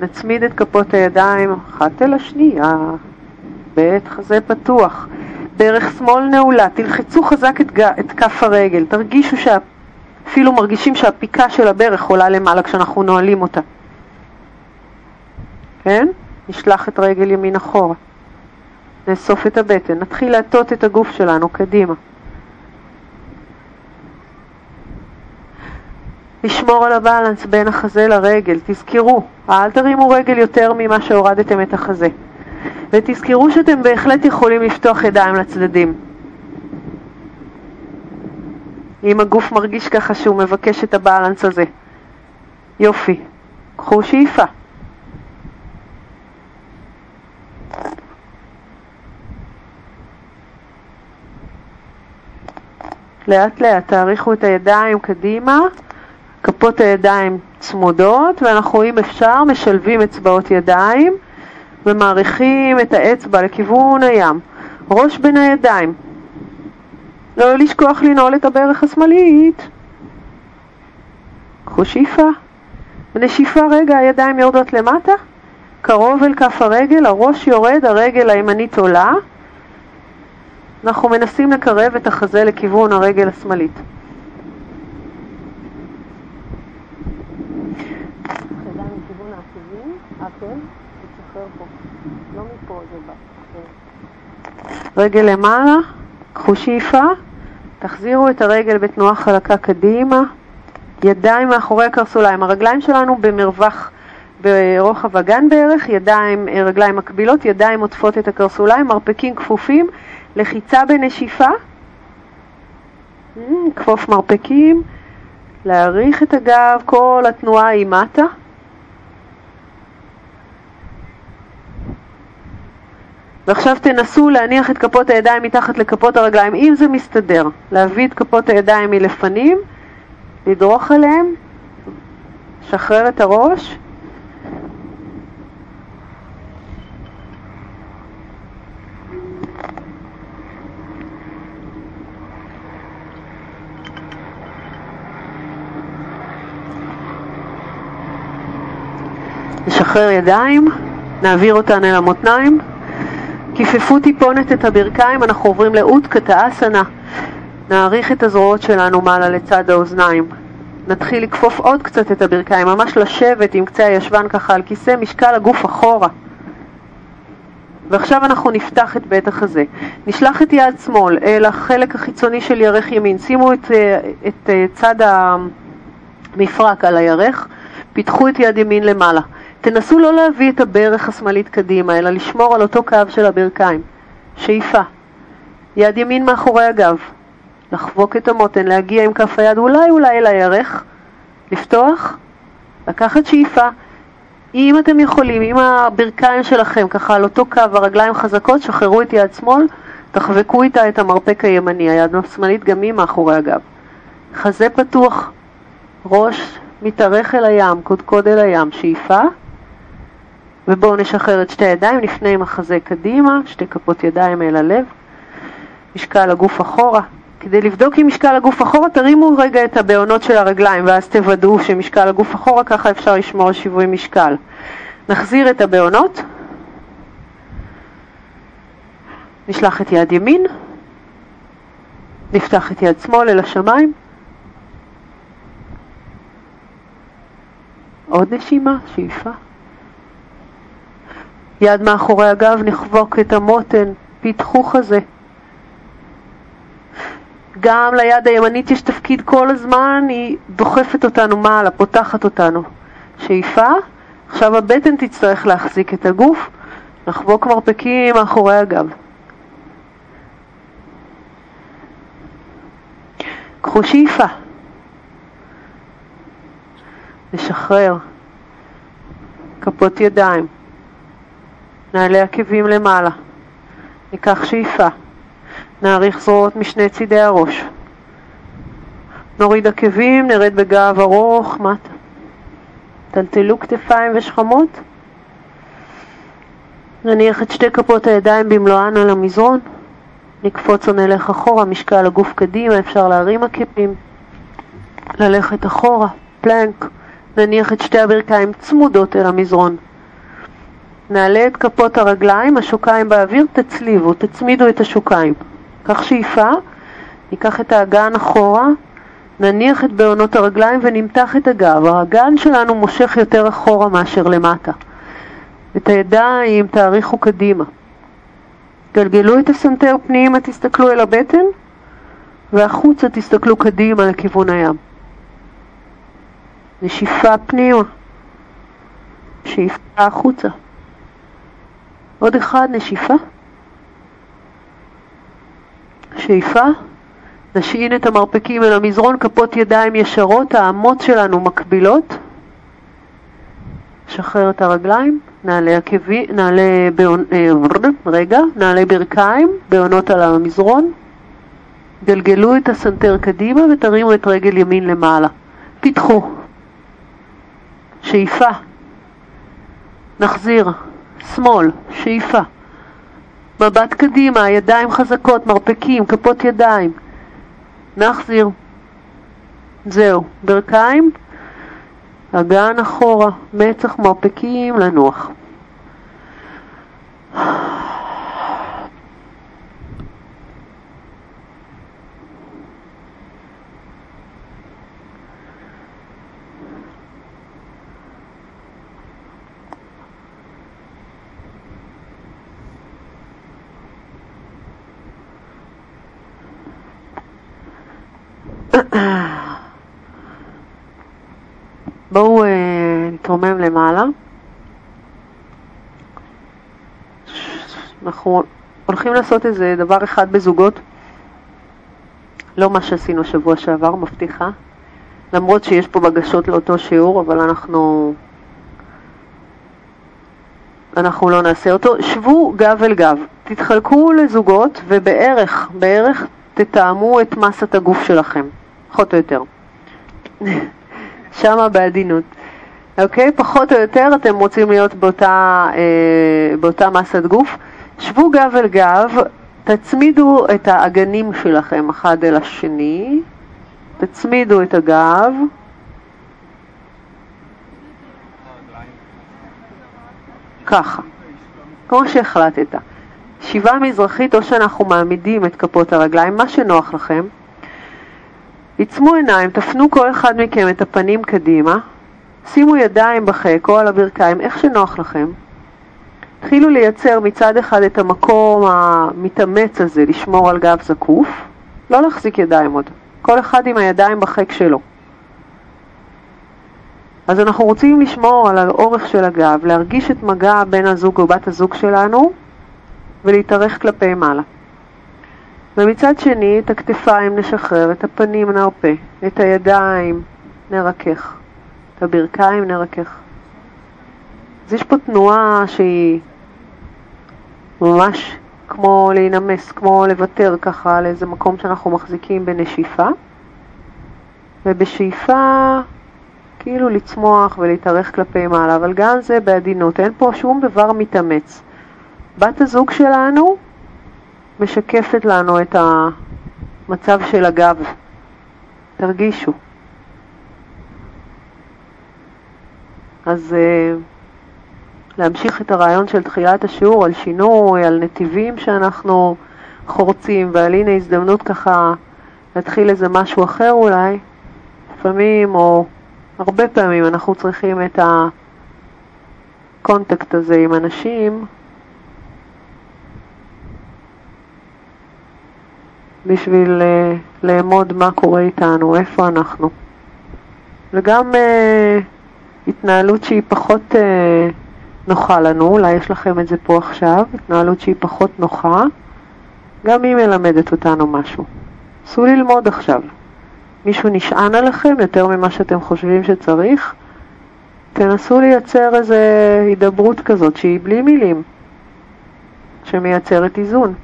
נצמיד את כפות הידיים אחת אל השנייה, בית חזה פתוח, ברך שמאל נעולה, תלחצו חזק את, את כף הרגל, תרגישו שאפילו מרגישים שהפיקה של הברך עולה למעלה כשאנחנו נועלים אותה. כן? נשלח את רגל ימין אחורה. נאסוף את הבטן, נתחיל להטות את הגוף שלנו קדימה. לשמור על הבלנס בין החזה לרגל, תזכרו, אל תרימו רגל יותר ממה שהורדתם את החזה. ותזכרו שאתם בהחלט יכולים לפתוח ידיים לצדדים. אם הגוף מרגיש ככה שהוא מבקש את הבלנס הזה. יופי. קחו שאיפה. לאט לאט תאריכו את הידיים קדימה, כפות הידיים צמודות, ואנחנו רואים אפשר, משלבים אצבעות ידיים ומעריכים את האצבע לכיוון הים. ראש בין הידיים. לא לשכוח לנעול את הברך השמאלית. קחו שאיפה. בנשיפה רגע הידיים יורדות למטה, קרוב אל כף הרגל, הראש יורד, הרגל הימנית עולה. אנחנו מנסים לקרב את החזה לכיוון הרגל השמאלית. רגל למעלה, קחו שאיפה, תחזירו את הרגל בתנועה חלקה קדימה, ידיים מאחורי הקרסוליים, הרגליים שלנו במרווח ברוחב הגן בערך, ידיים, רגליים מקבילות, ידיים עוטפות את הקרסוליים, מרפקים כפופים, לחיצה בנשיפה, כפוף מרפקים, להעריך את הגב, כל התנועה היא מטה. ועכשיו תנסו להניח את כפות הידיים מתחת לכפות הרגליים, אם זה מסתדר. להביא את כפות הידיים מלפנים, לדרוך עליהם, שחרר את הראש. נשחרר ידיים, נעביר אותן אל המותניים. כיפפו טיפונת את הברכיים, אנחנו עוברים לאותקתא אסנה. נעריך את הזרועות שלנו מעלה לצד האוזניים. נתחיל לכפוף עוד קצת את הברכיים, ממש לשבת עם קצה הישבן ככה על כיסא, משקל הגוף אחורה. ועכשיו אנחנו נפתח את בית החזה. נשלח את יד שמאל אל החלק החיצוני של ירך ימין. שימו את, אה, את אה, צד המפרק על הירך, פיתחו את יד ימין למעלה. תנסו לא להביא את הברך השמאלית קדימה, אלא לשמור על אותו קו של הברכיים. שאיפה. יד ימין מאחורי הגב. לחבוק את המותן, להגיע עם כף היד אולי אולי אל הירך, לפתוח, לקחת שאיפה. אם אתם יכולים, אם הברכיים שלכם ככה על אותו קו, הרגליים חזקות, שחררו את יד שמאל, תחבקו איתה את המרפק הימני, היד השמאלית גם היא מאחורי הגב. חזה פתוח, ראש מתארך אל הים, קודקוד אל הים, שאיפה. ובואו נשחרר את שתי הידיים, נפנה עם החזה קדימה, שתי כפות ידיים אל הלב, משקל הגוף אחורה. כדי לבדוק אם משקל הגוף אחורה, תרימו רגע את הבעונות של הרגליים ואז תוודאו שמשקל הגוף אחורה, ככה אפשר לשמור על שיווי משקל. נחזיר את הבעונות, נשלח את יד ימין, נפתח את יד שמאל אל השמיים, עוד נשימה, שאיפה. יד מאחורי הגב, נחבוק את המותן, פיתחו חזה. גם ליד הימנית יש תפקיד כל הזמן, היא דוחפת אותנו מעלה, פותחת אותנו. שאיפה, עכשיו הבטן תצטרך להחזיק את הגוף, לחבוק מרפקים מאחורי הגב. קחו שאיפה. נשחרר. כפות ידיים. נעלה עקבים למעלה. ניקח שאיפה. נעריך זרועות משני צידי הראש. נוריד עקבים, נרד בגב ארוך, מטה. טלטלו כתפיים ושכמות. נניח את שתי כפות הידיים במלואן על המזרון. נקפוץ או נלך אחורה, משקל הגוף קדימה, אפשר להרים עקבים. ללכת אחורה, פלנק. נניח את שתי הברכיים צמודות אל המזרון. נעלה את כפות הרגליים, השוקיים באוויר, תצליבו, תצמידו את השוקיים. קח שאיפה, ניקח את האגן אחורה, נניח את בעונות הרגליים ונמתח את הגב. האגן שלנו מושך יותר אחורה מאשר למטה. את הידיים תאריכו קדימה. גלגלו את הסנטר פנימה, תסתכלו אל הבטן, והחוצה תסתכלו קדימה לכיוון הים. נשיפה פנימה, שאיפה החוצה. עוד אחד, נשיפה. שאיפה, נשעין את המרפקים אל המזרון, כפות ידיים ישרות, האמות שלנו מקבילות. שחרר את הרגליים, נעלה עקבי, נעלה בעונ... אה, רגע, נעלה ברכיים, בעונות על המזרון. גלגלו את הסנטר קדימה ותרימו את רגל ימין למעלה. פיתחו. שאיפה. נחזיר. שמאל, שאיפה. מבט קדימה, ידיים חזקות, מרפקים, כפות ידיים. נחזיר. זהו, ברכיים, אגן אחורה, מצח מרפקים, לנוח. בואו אה, נתרומם למעלה. אנחנו הולכים לעשות איזה דבר אחד בזוגות, לא מה שעשינו שבוע שעבר, מבטיחה, למרות שיש פה בקשות לאותו שיעור, אבל אנחנו, אנחנו לא נעשה אותו. שבו גב אל גב, תתחלקו לזוגות ובערך, בערך תתאמו את מסת הגוף שלכם, פחות או יותר. שמה בעדינות. אוקיי? פחות או יותר אתם רוצים להיות באותה, אה, באותה מסת גוף. שבו גב אל גב, תצמידו את האגנים שלכם אחד אל השני, תצמידו את הגב. ככה, כמו שהחלטת. שיבה מזרחית או שאנחנו מעמידים את כפות הרגליים, מה שנוח לכם. עצמו עיניים, תפנו כל אחד מכם את הפנים קדימה, שימו ידיים בחק או על הברכיים, איך שנוח לכם. התחילו לייצר מצד אחד את המקום המתאמץ הזה, לשמור על גב זקוף, לא להחזיק ידיים עוד, כל אחד עם הידיים בחק שלו. אז אנחנו רוצים לשמור על האורך של הגב, להרגיש את מגע בין הזוג או בת הזוג שלנו ולהתארך כלפי מעלה. ומצד שני את הכתפיים נשחרר, את הפנים נרפה, את הידיים נרכך, את הברכיים נרכך. אז יש פה תנועה שהיא ממש כמו להינמס, כמו לוותר ככה על איזה מקום שאנחנו מחזיקים בנשיפה, ובשאיפה כאילו לצמוח ולהתארך כלפי מעלה, אבל גם זה בעדינות, אין פה שום דבר מתאמץ. בת הזוג שלנו משקפת לנו את המצב של הגב. תרגישו. אז uh, להמשיך את הרעיון של תחילת השיעור על שינוי, על נתיבים שאנחנו חורצים, ועל הנה הזדמנות ככה להתחיל איזה משהו אחר אולי, לפעמים או הרבה פעמים אנחנו צריכים את ה contact הזה עם אנשים בשביל uh, לאמוד מה קורה איתנו, איפה אנחנו. וגם uh, התנהלות שהיא פחות uh, נוחה לנו, אולי יש לכם את זה פה עכשיו, התנהלות שהיא פחות נוחה, גם היא מלמדת אותנו משהו. נסו ללמוד עכשיו. מישהו נשען עליכם יותר ממה שאתם חושבים שצריך, תנסו לייצר איזו הידברות כזאת שהיא בלי מילים, שמייצרת איזון.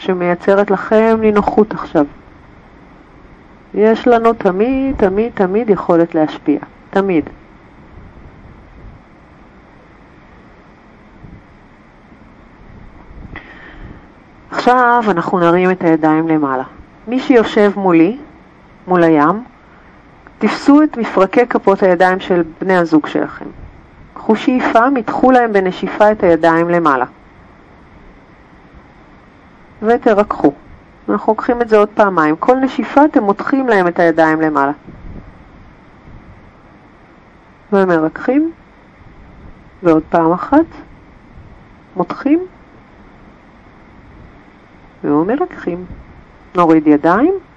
שמייצרת לכם נינוחות עכשיו. יש לנו תמיד, תמיד, תמיד יכולת להשפיע. תמיד. עכשיו אנחנו נרים את הידיים למעלה. מי שיושב מולי, מול הים, תפסו את מפרקי כפות הידיים של בני הזוג שלכם. קחו שאיפה, מתחו להם בנשיפה את הידיים למעלה. ותרככו. אנחנו לוקחים את זה עוד פעמיים. כל נשיפה אתם מותחים להם את הידיים למעלה. ומרככים, ועוד פעם אחת. מותחים ומלקחים. נוריד ידיים.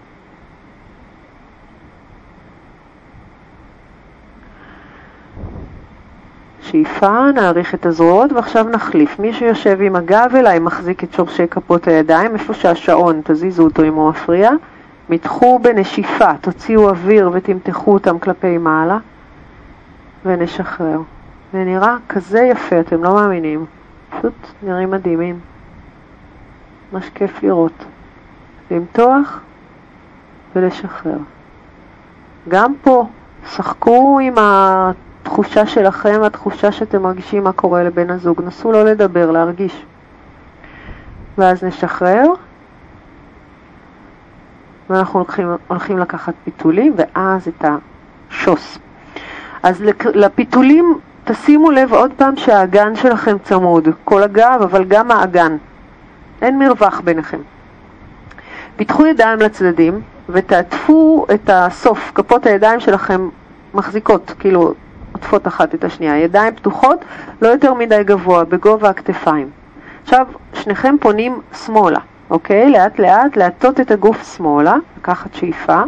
שאיפה, נעריך את הזרועות ועכשיו נחליף. מי שיושב עם הגב אליי מחזיק את שורשי כפות הידיים, איפה שהשעון, תזיזו אותו אם הוא מפריע. מתחו בנשיפה, תוציאו אוויר ותמתחו אותם כלפי מעלה ונשחרר. זה נראה כזה יפה, אתם לא מאמינים. פשוט נראים מדהימים. ממש כיף לראות. למתוח ולשחרר. גם פה, שחקו עם התחושה שלכם, התחושה שאתם מרגישים מה קורה לבן הזוג. נסו לא לדבר, להרגיש. ואז נשחרר. ואנחנו הולכים, הולכים לקחת פיתולים, ואז את השוס. אז לפיתולים תשימו לב עוד פעם שהאגן שלכם צמוד, כל הגב, אבל גם האגן. אין מרווח ביניכם. פיתחו ידיים לצדדים ותעטפו את הסוף, כפות הידיים שלכם מחזיקות, כאילו עוטפות אחת את השנייה. ידיים פתוחות, לא יותר מדי גבוה, בגובה הכתפיים. עכשיו, שניכם פונים שמאלה, אוקיי? לאט לאט להטות את הגוף שמאלה, לקחת שאיפה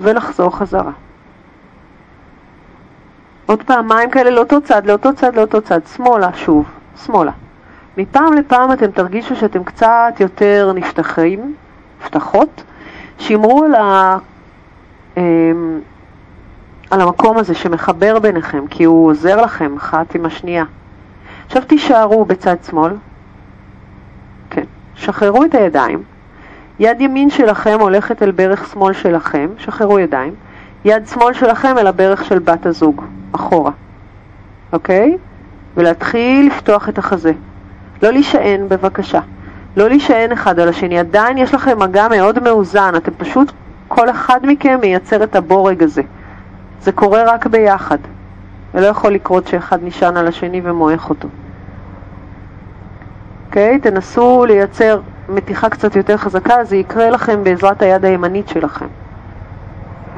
ולחזור חזרה. עוד פעמיים כאלה לאותו צד, לאותו צד, לאותו צד, שמאלה שוב, שמאלה. מפעם לפעם אתם תרגישו שאתם קצת יותר נפתחים, נפתחות, שמרו על, ה, אמ, על המקום הזה שמחבר ביניכם, כי הוא עוזר לכם אחת עם השנייה. עכשיו תישארו בצד שמאל, כן, שחררו את הידיים, יד ימין שלכם הולכת אל ברך שמאל שלכם, שחררו ידיים, יד שמאל שלכם אל הברך של בת הזוג, אחורה, אוקיי? ולהתחיל לפתוח את החזה. לא להישען בבקשה. לא להישען אחד על השני. עדיין יש לכם מגע מאוד מאוזן, אתם פשוט, כל אחד מכם מייצר את הבורג הזה. זה קורה רק ביחד. זה לא יכול לקרות שאחד נשען על השני ומועך אותו. אוקיי? Okay, תנסו לייצר מתיחה קצת יותר חזקה, זה יקרה לכם בעזרת היד הימנית שלכם.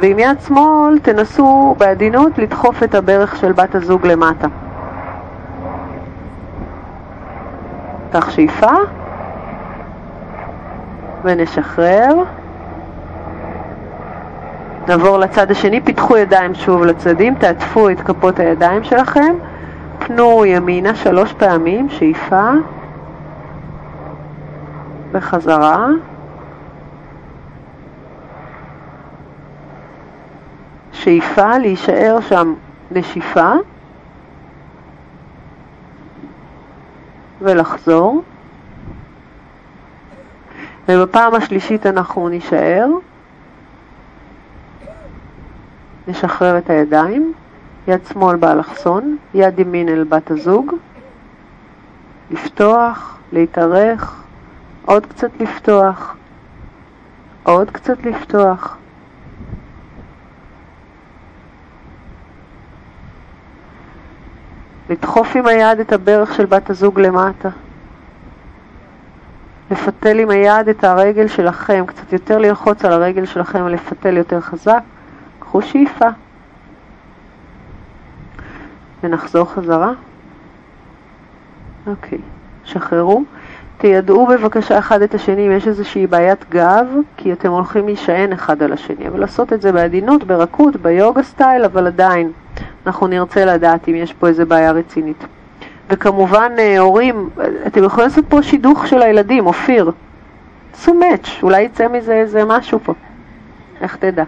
ועם יד שמאל תנסו בעדינות לדחוף את הברך של בת הזוג למטה. ניקח שאיפה ונשחרר. נעבור לצד השני, פיתחו ידיים שוב לצדים, תעטפו את כפות הידיים שלכם, פנו ימינה שלוש פעמים, שאיפה וחזרה. שאיפה, להישאר שם נשיפה. ולחזור. ובפעם השלישית אנחנו נישאר, נשחרר את הידיים, יד שמאל באלכסון, יד ימין אל בת הזוג, לפתוח, להתארך, עוד קצת לפתוח, עוד קצת לפתוח. לדחוף עם היד את הברך של בת הזוג למטה. לפתל עם היד את הרגל שלכם, קצת יותר ללחוץ על הרגל שלכם ולפתל יותר חזק. קחו שאיפה. ונחזור חזרה. אוקיי, שחררו. תיידעו בבקשה אחד את השני אם יש איזושהי בעיית גב, כי אתם הולכים להישען אחד על השני, אבל לעשות את זה בעדינות, ברכות, ביוגה סטייל, אבל עדיין. אנחנו נרצה לדעת אם יש פה איזה בעיה רצינית. וכמובן, אה, הורים, אתם יכולים לעשות פה שידוך של הילדים, אופיר. עשו מאץ', אולי יצא מזה איזה משהו פה. איך תדע?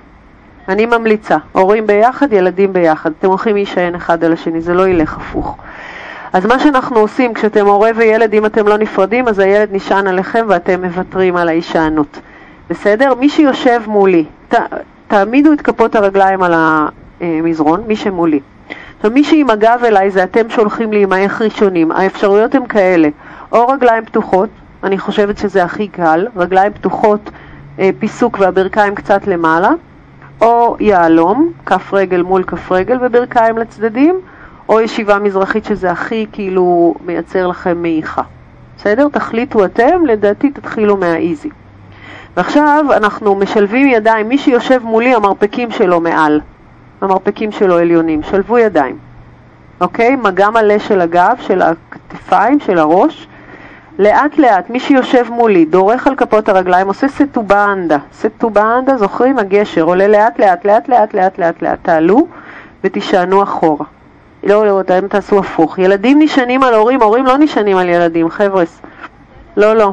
אני ממליצה, הורים ביחד, ילדים ביחד. אתם הולכים להישען אחד על השני, זה לא ילך הפוך. אז מה שאנחנו עושים, כשאתם הורה וילד, אם אתם לא נפרדים, אז הילד נשען עליכם ואתם מוותרים על ההישענות. בסדר? מי שיושב מולי, ת, תעמידו את כפות הרגליים על המזרון, מי שמולי. עכשיו, מי שעם הגב אליי זה אתם שהולכים להימעך ראשונים. האפשרויות הן כאלה, או רגליים פתוחות, אני חושבת שזה הכי קל, רגליים פתוחות, אה, פיסוק והברכיים קצת למעלה, או יהלום, כף רגל מול כף רגל וברכיים לצדדים, או ישיבה מזרחית שזה הכי כאילו מייצר לכם מעיכה. בסדר? תחליטו אתם, לדעתי תתחילו מהאיזי. ועכשיו אנחנו משלבים ידיים, מי שיושב מולי המרפקים שלו מעל, המרפקים שלו עליונים, שלבו ידיים. אוקיי? מגע מלא של הגב, של הכתפיים, של הראש. לאט לאט, מי שיושב מולי, דורך על כפות הרגליים, עושה סטובנדה. סטובנדה, זוכרים? הגשר, עולה לאט לאט, לאט לאט, לאט לאט, לאט, תעלו ותישענו אחורה. לא, לא, אתם תעשו הפוך. ילדים נשענים על הורים, הורים לא נשענים על ילדים, חבר'ס. לא, לא.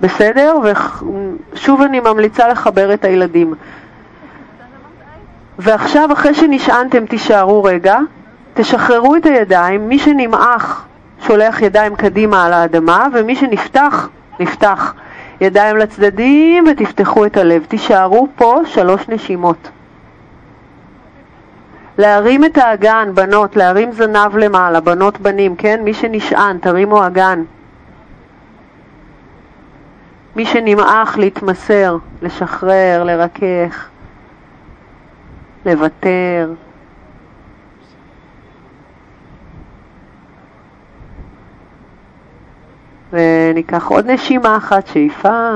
בסדר? ושוב אני ממליצה לחבר את הילדים. ועכשיו, אחרי שנשענתם, תישארו רגע, תשחררו את הידיים, מי שנמעך שולח ידיים קדימה על האדמה, ומי שנפתח, נפתח. ידיים לצדדים ותפתחו את הלב. תישארו פה שלוש נשימות. להרים את האגן, בנות, להרים זנב למעלה, בנות בנים, כן? מי שנשען, תרימו אגן. מי שנמעך, להתמסר, לשחרר, לרכך, לוותר. וניקח עוד נשימה אחת, שאיפה,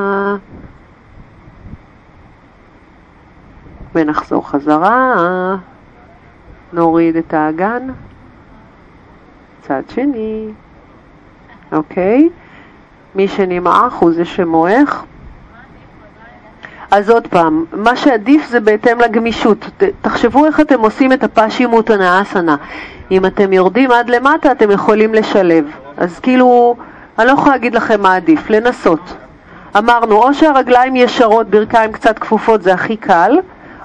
ונחזור חזרה, נוריד את האגן, צד שני, אוקיי? מי שנמעך הוא זה שמועך. אז עוד פעם, מה שעדיף זה בהתאם לגמישות. תחשבו איך אתם עושים את הפשימות הנאסנה. אם אתם יורדים עד למטה, אתם יכולים לשלב. אז כאילו, אני לא יכולה להגיד לכם מה עדיף, לנסות. אמרנו, או שהרגליים ישרות, ברכיים קצת כפופות, זה הכי קל,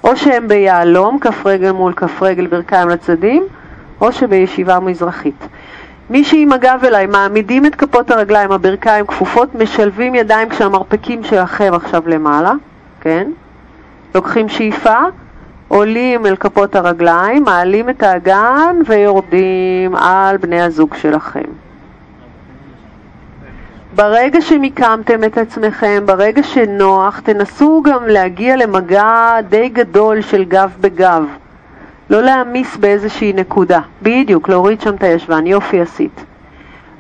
או שהם ביהלום, כף רגל מול כף רגל, ברכיים לצדדים, או שבישיבה מזרחית. מי שעם הגב אליי, מעמידים את כפות הרגליים, הברכיים כפופות, משלבים ידיים כשהמרפקים שלכם עכשיו למעלה, כן? לוקחים שאיפה, עולים אל כפות הרגליים, מעלים את האגן ויורדים על בני הזוג שלכם. ברגע שמיקמתם את עצמכם, ברגע שנוח, תנסו גם להגיע למגע די גדול של גב בגב. לא להעמיס באיזושהי נקודה. בדיוק, להוריד שם את הישבן, יופי עשית.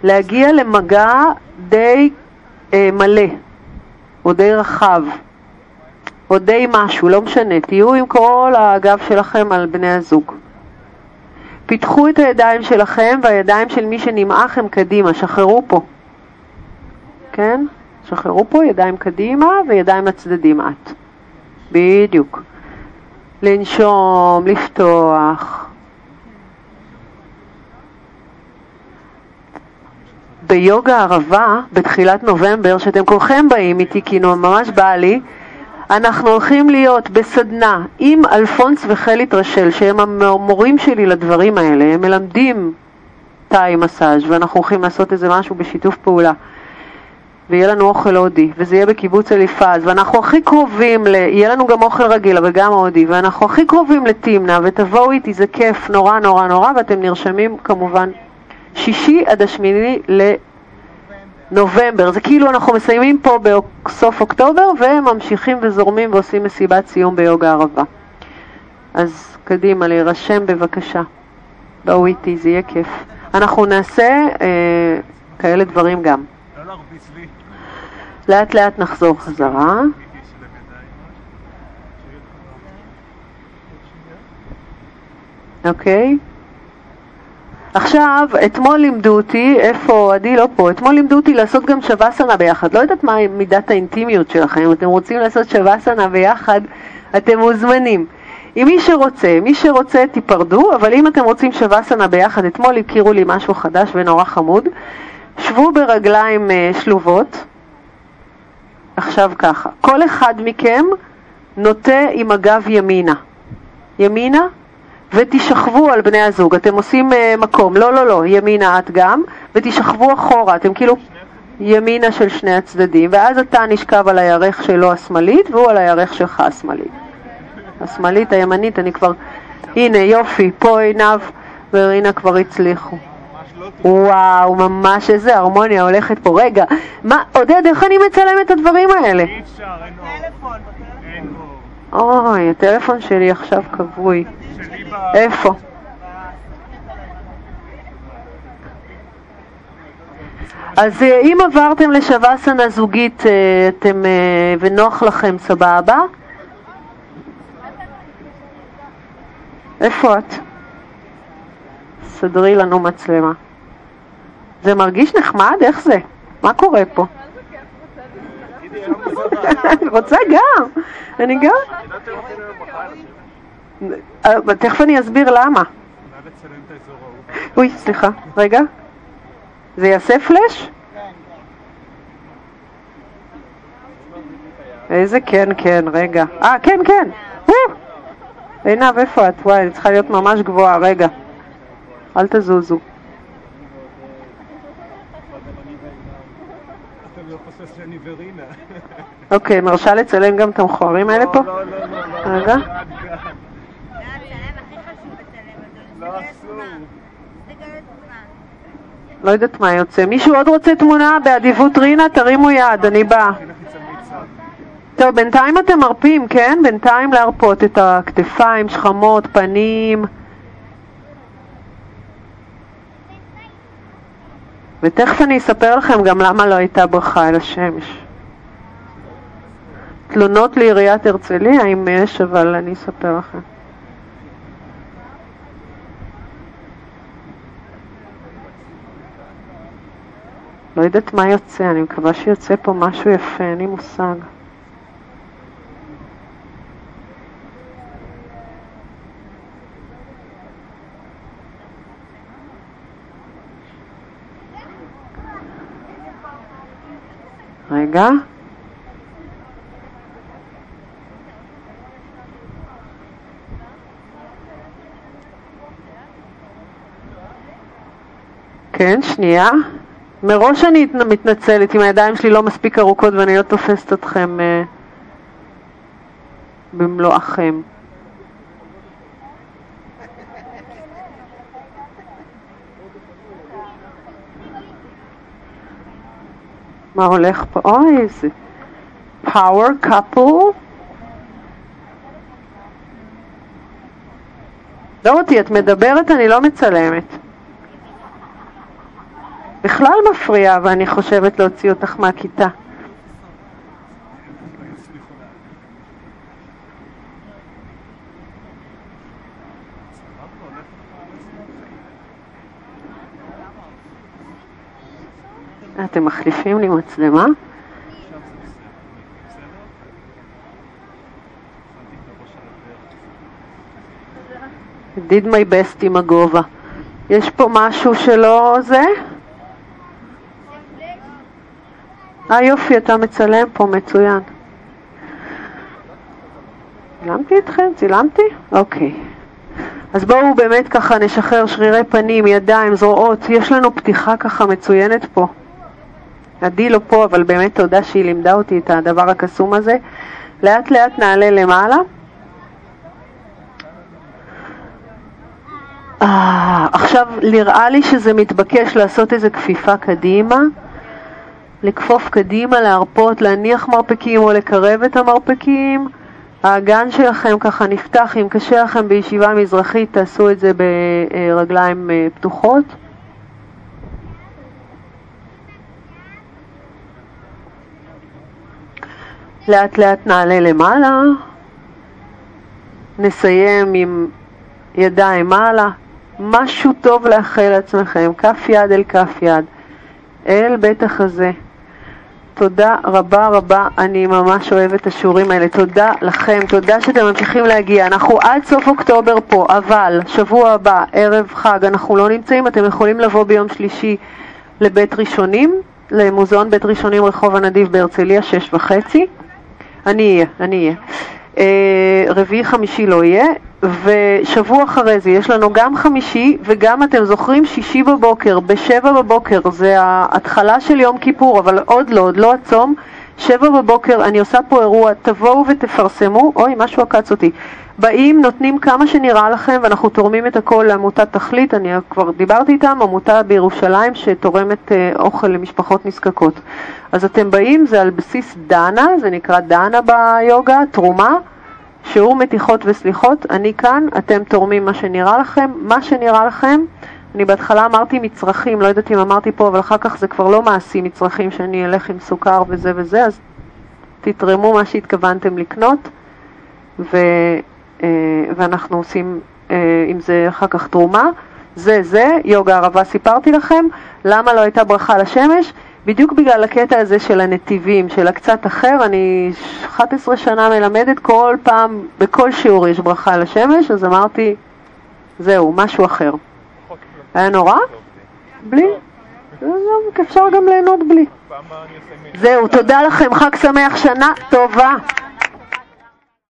להגיע למגע די אה, מלא, או די רחב, או די משהו, לא משנה. תהיו עם כל הגב שלכם על בני הזוג. פיתחו את הידיים שלכם והידיים של מי שנמעך הם קדימה, שחררו פה. כן? שחררו פה ידיים קדימה וידיים לצדדים את. בדיוק. לנשום, לפתוח. ביוגה ערבה, בתחילת נובמבר, שאתם כולכם באים איתי, כי ממש בא לי, אנחנו הולכים להיות בסדנה עם אלפונס וחלית רשל, שהם המורים שלי לדברים האלה, הם מלמדים תאי מסאז' ואנחנו הולכים לעשות איזה משהו בשיתוף פעולה. ויהיה לנו אוכל הודי, וזה יהיה בקיבוץ אליפז, ואנחנו הכי קרובים, ל... יהיה לנו גם אוכל רגיל, אבל גם הודי, ואנחנו הכי קרובים לתמנע, ותבואו איתי, זה כיף נורא נורא נורא, ואתם נרשמים כמובן שישי עד השמיני לנובמבר. זה כאילו אנחנו מסיימים פה בסוף אוקטובר, וממשיכים וזורמים ועושים מסיבת סיום ביוגה ערבה. אז קדימה, להירשם בבקשה. בואו איתי, זה יהיה כיף. אנחנו נעשה אה, כאלה דברים גם. לאט לאט נחזור חזרה. אוקיי? עכשיו, אתמול לימדו אותי, איפה, עדי לא פה, אתמול לימדו אותי לעשות גם שווסנה ביחד. לא יודעת מה מידת האינטימיות שלכם, אם אתם רוצים לעשות שווסנה ביחד, אתם מוזמנים. עם מי שרוצה, מי שרוצה תיפרדו, אבל אם אתם רוצים שווסנה ביחד, אתמול הכירו לי משהו חדש ונורא חמוד. שבו ברגליים אה, שלובות, עכשיו ככה, כל אחד מכם נוטה עם הגב ימינה. ימינה, ותשכבו על בני הזוג. אתם עושים uh, מקום, לא, לא, לא, ימינה את גם, ותשכבו אחורה. אתם כאילו ימינה של שני הצדדים, ואז אתה נשכב על הירך שלו השמאלית, והוא על הירך שלך השמאלית. השמאלית, הימנית, אני כבר... הנה, יופי, פה עינב ורינה כבר הצליחו. וואו, ממש איזה הרמוניה הולכת פה. רגע, מה, עודד, איך אני מצלם את הדברים האלה? אי אפשר, אין טלפון, אוי, הטלפון שלי עכשיו כבוי. איפה? אז אה, אם עברתם לשווסנה זוגית אה, אתם, אה, ונוח לכם, סבבה? איפה את? סדרי לנו מצלמה. זה מרגיש נחמד? איך זה? מה קורה פה? רוצה גם. אני גם. אה, תכף אני אסביר למה. אוי, סליחה, רגע. זה יעשה פלאש? איזה כן, כן, רגע. אה, כן, כן. עינב, איפה את? וואי, אני צריכה להיות ממש גבוהה, רגע. אל תזוזו. אוקיי, מרשה לצלם גם את המכוערים האלה פה? לא, לא, לא. רגע. לא יודעת מה יוצא. מישהו עוד רוצה תמונה באדיבות רינה? תרימו יד, אני באה. טוב, בינתיים אתם מרפים, כן? בינתיים להרפות את הכתפיים, שכמות, פנים. ותכף אני אספר לכם גם למה לא הייתה ברכה אל השמש. תלונות לעיריית הרצליה, אם יש, אבל אני אספר לכם. לא יודעת מה יוצא, אני מקווה שיוצא פה משהו יפה, אין לי מושג. רגע. כן, שנייה. מראש אני מתנצלת אם הידיים שלי לא מספיק ארוכות ואני לא תופסת אתכם uh, במלואכם. מה הולך פה? אוי, איזה power couple. לא אותי, את מדברת, אני לא מצלמת. בכלל מפריעה, ואני חושבת להוציא אותך מהכיתה. אתם מחליפים לי מצלמה? did my best עם הגובה. יש פה משהו שלא זה? אה יופי, אתה מצלם פה, מצוין. צילמתי אתכם? צילמתי? אוקיי. אז בואו באמת ככה נשחרר שרירי פנים, ידיים, זרועות. יש לנו פתיחה ככה מצוינת פה. עדי לא פה, אבל באמת תודה שהיא לימדה אותי את הדבר הקסום הזה. לאט לאט נעלה למעלה. אה, עכשיו נראה לי שזה מתבקש לעשות איזה כפיפה קדימה. לכפוף קדימה, להרפות, להניח מרפקים או לקרב את המרפקים. האגן שלכם ככה נפתח, אם קשה לכם בישיבה מזרחית תעשו את זה ברגליים אה, פתוחות. לאט לאט נעלה למעלה, נסיים עם ידיים מעלה, משהו טוב לאחל לעצמכם, כף יד אל כף יד, אל בית החזה. תודה רבה רבה, אני ממש אוהבת את השיעורים האלה. תודה לכם, תודה שאתם ממשיכים להגיע. אנחנו עד סוף אוקטובר פה, אבל שבוע הבא, ערב חג, אנחנו לא נמצאים, אתם יכולים לבוא ביום שלישי לבית ראשונים, למוזיאון בית ראשונים רחוב הנדיב בהרצליה, שש וחצי. אני אהיה, אני אהיה. אה, רביעי חמישי לא יהיה, ושבוע אחרי זה יש לנו גם חמישי וגם, אתם זוכרים, שישי בבוקר, בשבע בבוקר, זה ההתחלה של יום כיפור, אבל עוד לא, עוד לא הצום. שבע בבוקר, אני עושה פה אירוע, תבואו ותפרסמו, אוי, משהו עקץ אותי. באים, נותנים כמה שנראה לכם, ואנחנו תורמים את הכל לעמותת תכלית, אני כבר דיברתי איתם, עמותה בירושלים שתורמת אה, אוכל למשפחות נזקקות. אז אתם באים, זה על בסיס דנה, זה נקרא דנה ביוגה, תרומה, שיעור מתיחות וסליחות, אני כאן, אתם תורמים מה שנראה לכם, מה שנראה לכם, אני בהתחלה אמרתי מצרכים, לא יודעת אם אמרתי פה, אבל אחר כך זה כבר לא מעשי מצרכים שאני אלך עם סוכר וזה וזה, אז תתרמו מה שהתכוונתם לקנות, ו, אה, ואנחנו עושים אה, אם זה אחר כך תרומה, זה זה, יוגה ערבה סיפרתי לכם, למה לא הייתה ברכה לשמש? בדיוק בגלל הקטע הזה של הנתיבים, של הקצת אחר, אני 11 שנה מלמדת, כל פעם, בכל שיעור יש ברכה לשמש, אז אמרתי, זהו, משהו אחר. היה נורא? בלי? אפשר גם ליהנות בלי. זהו, תודה לכם, חג שמח, שנה טובה.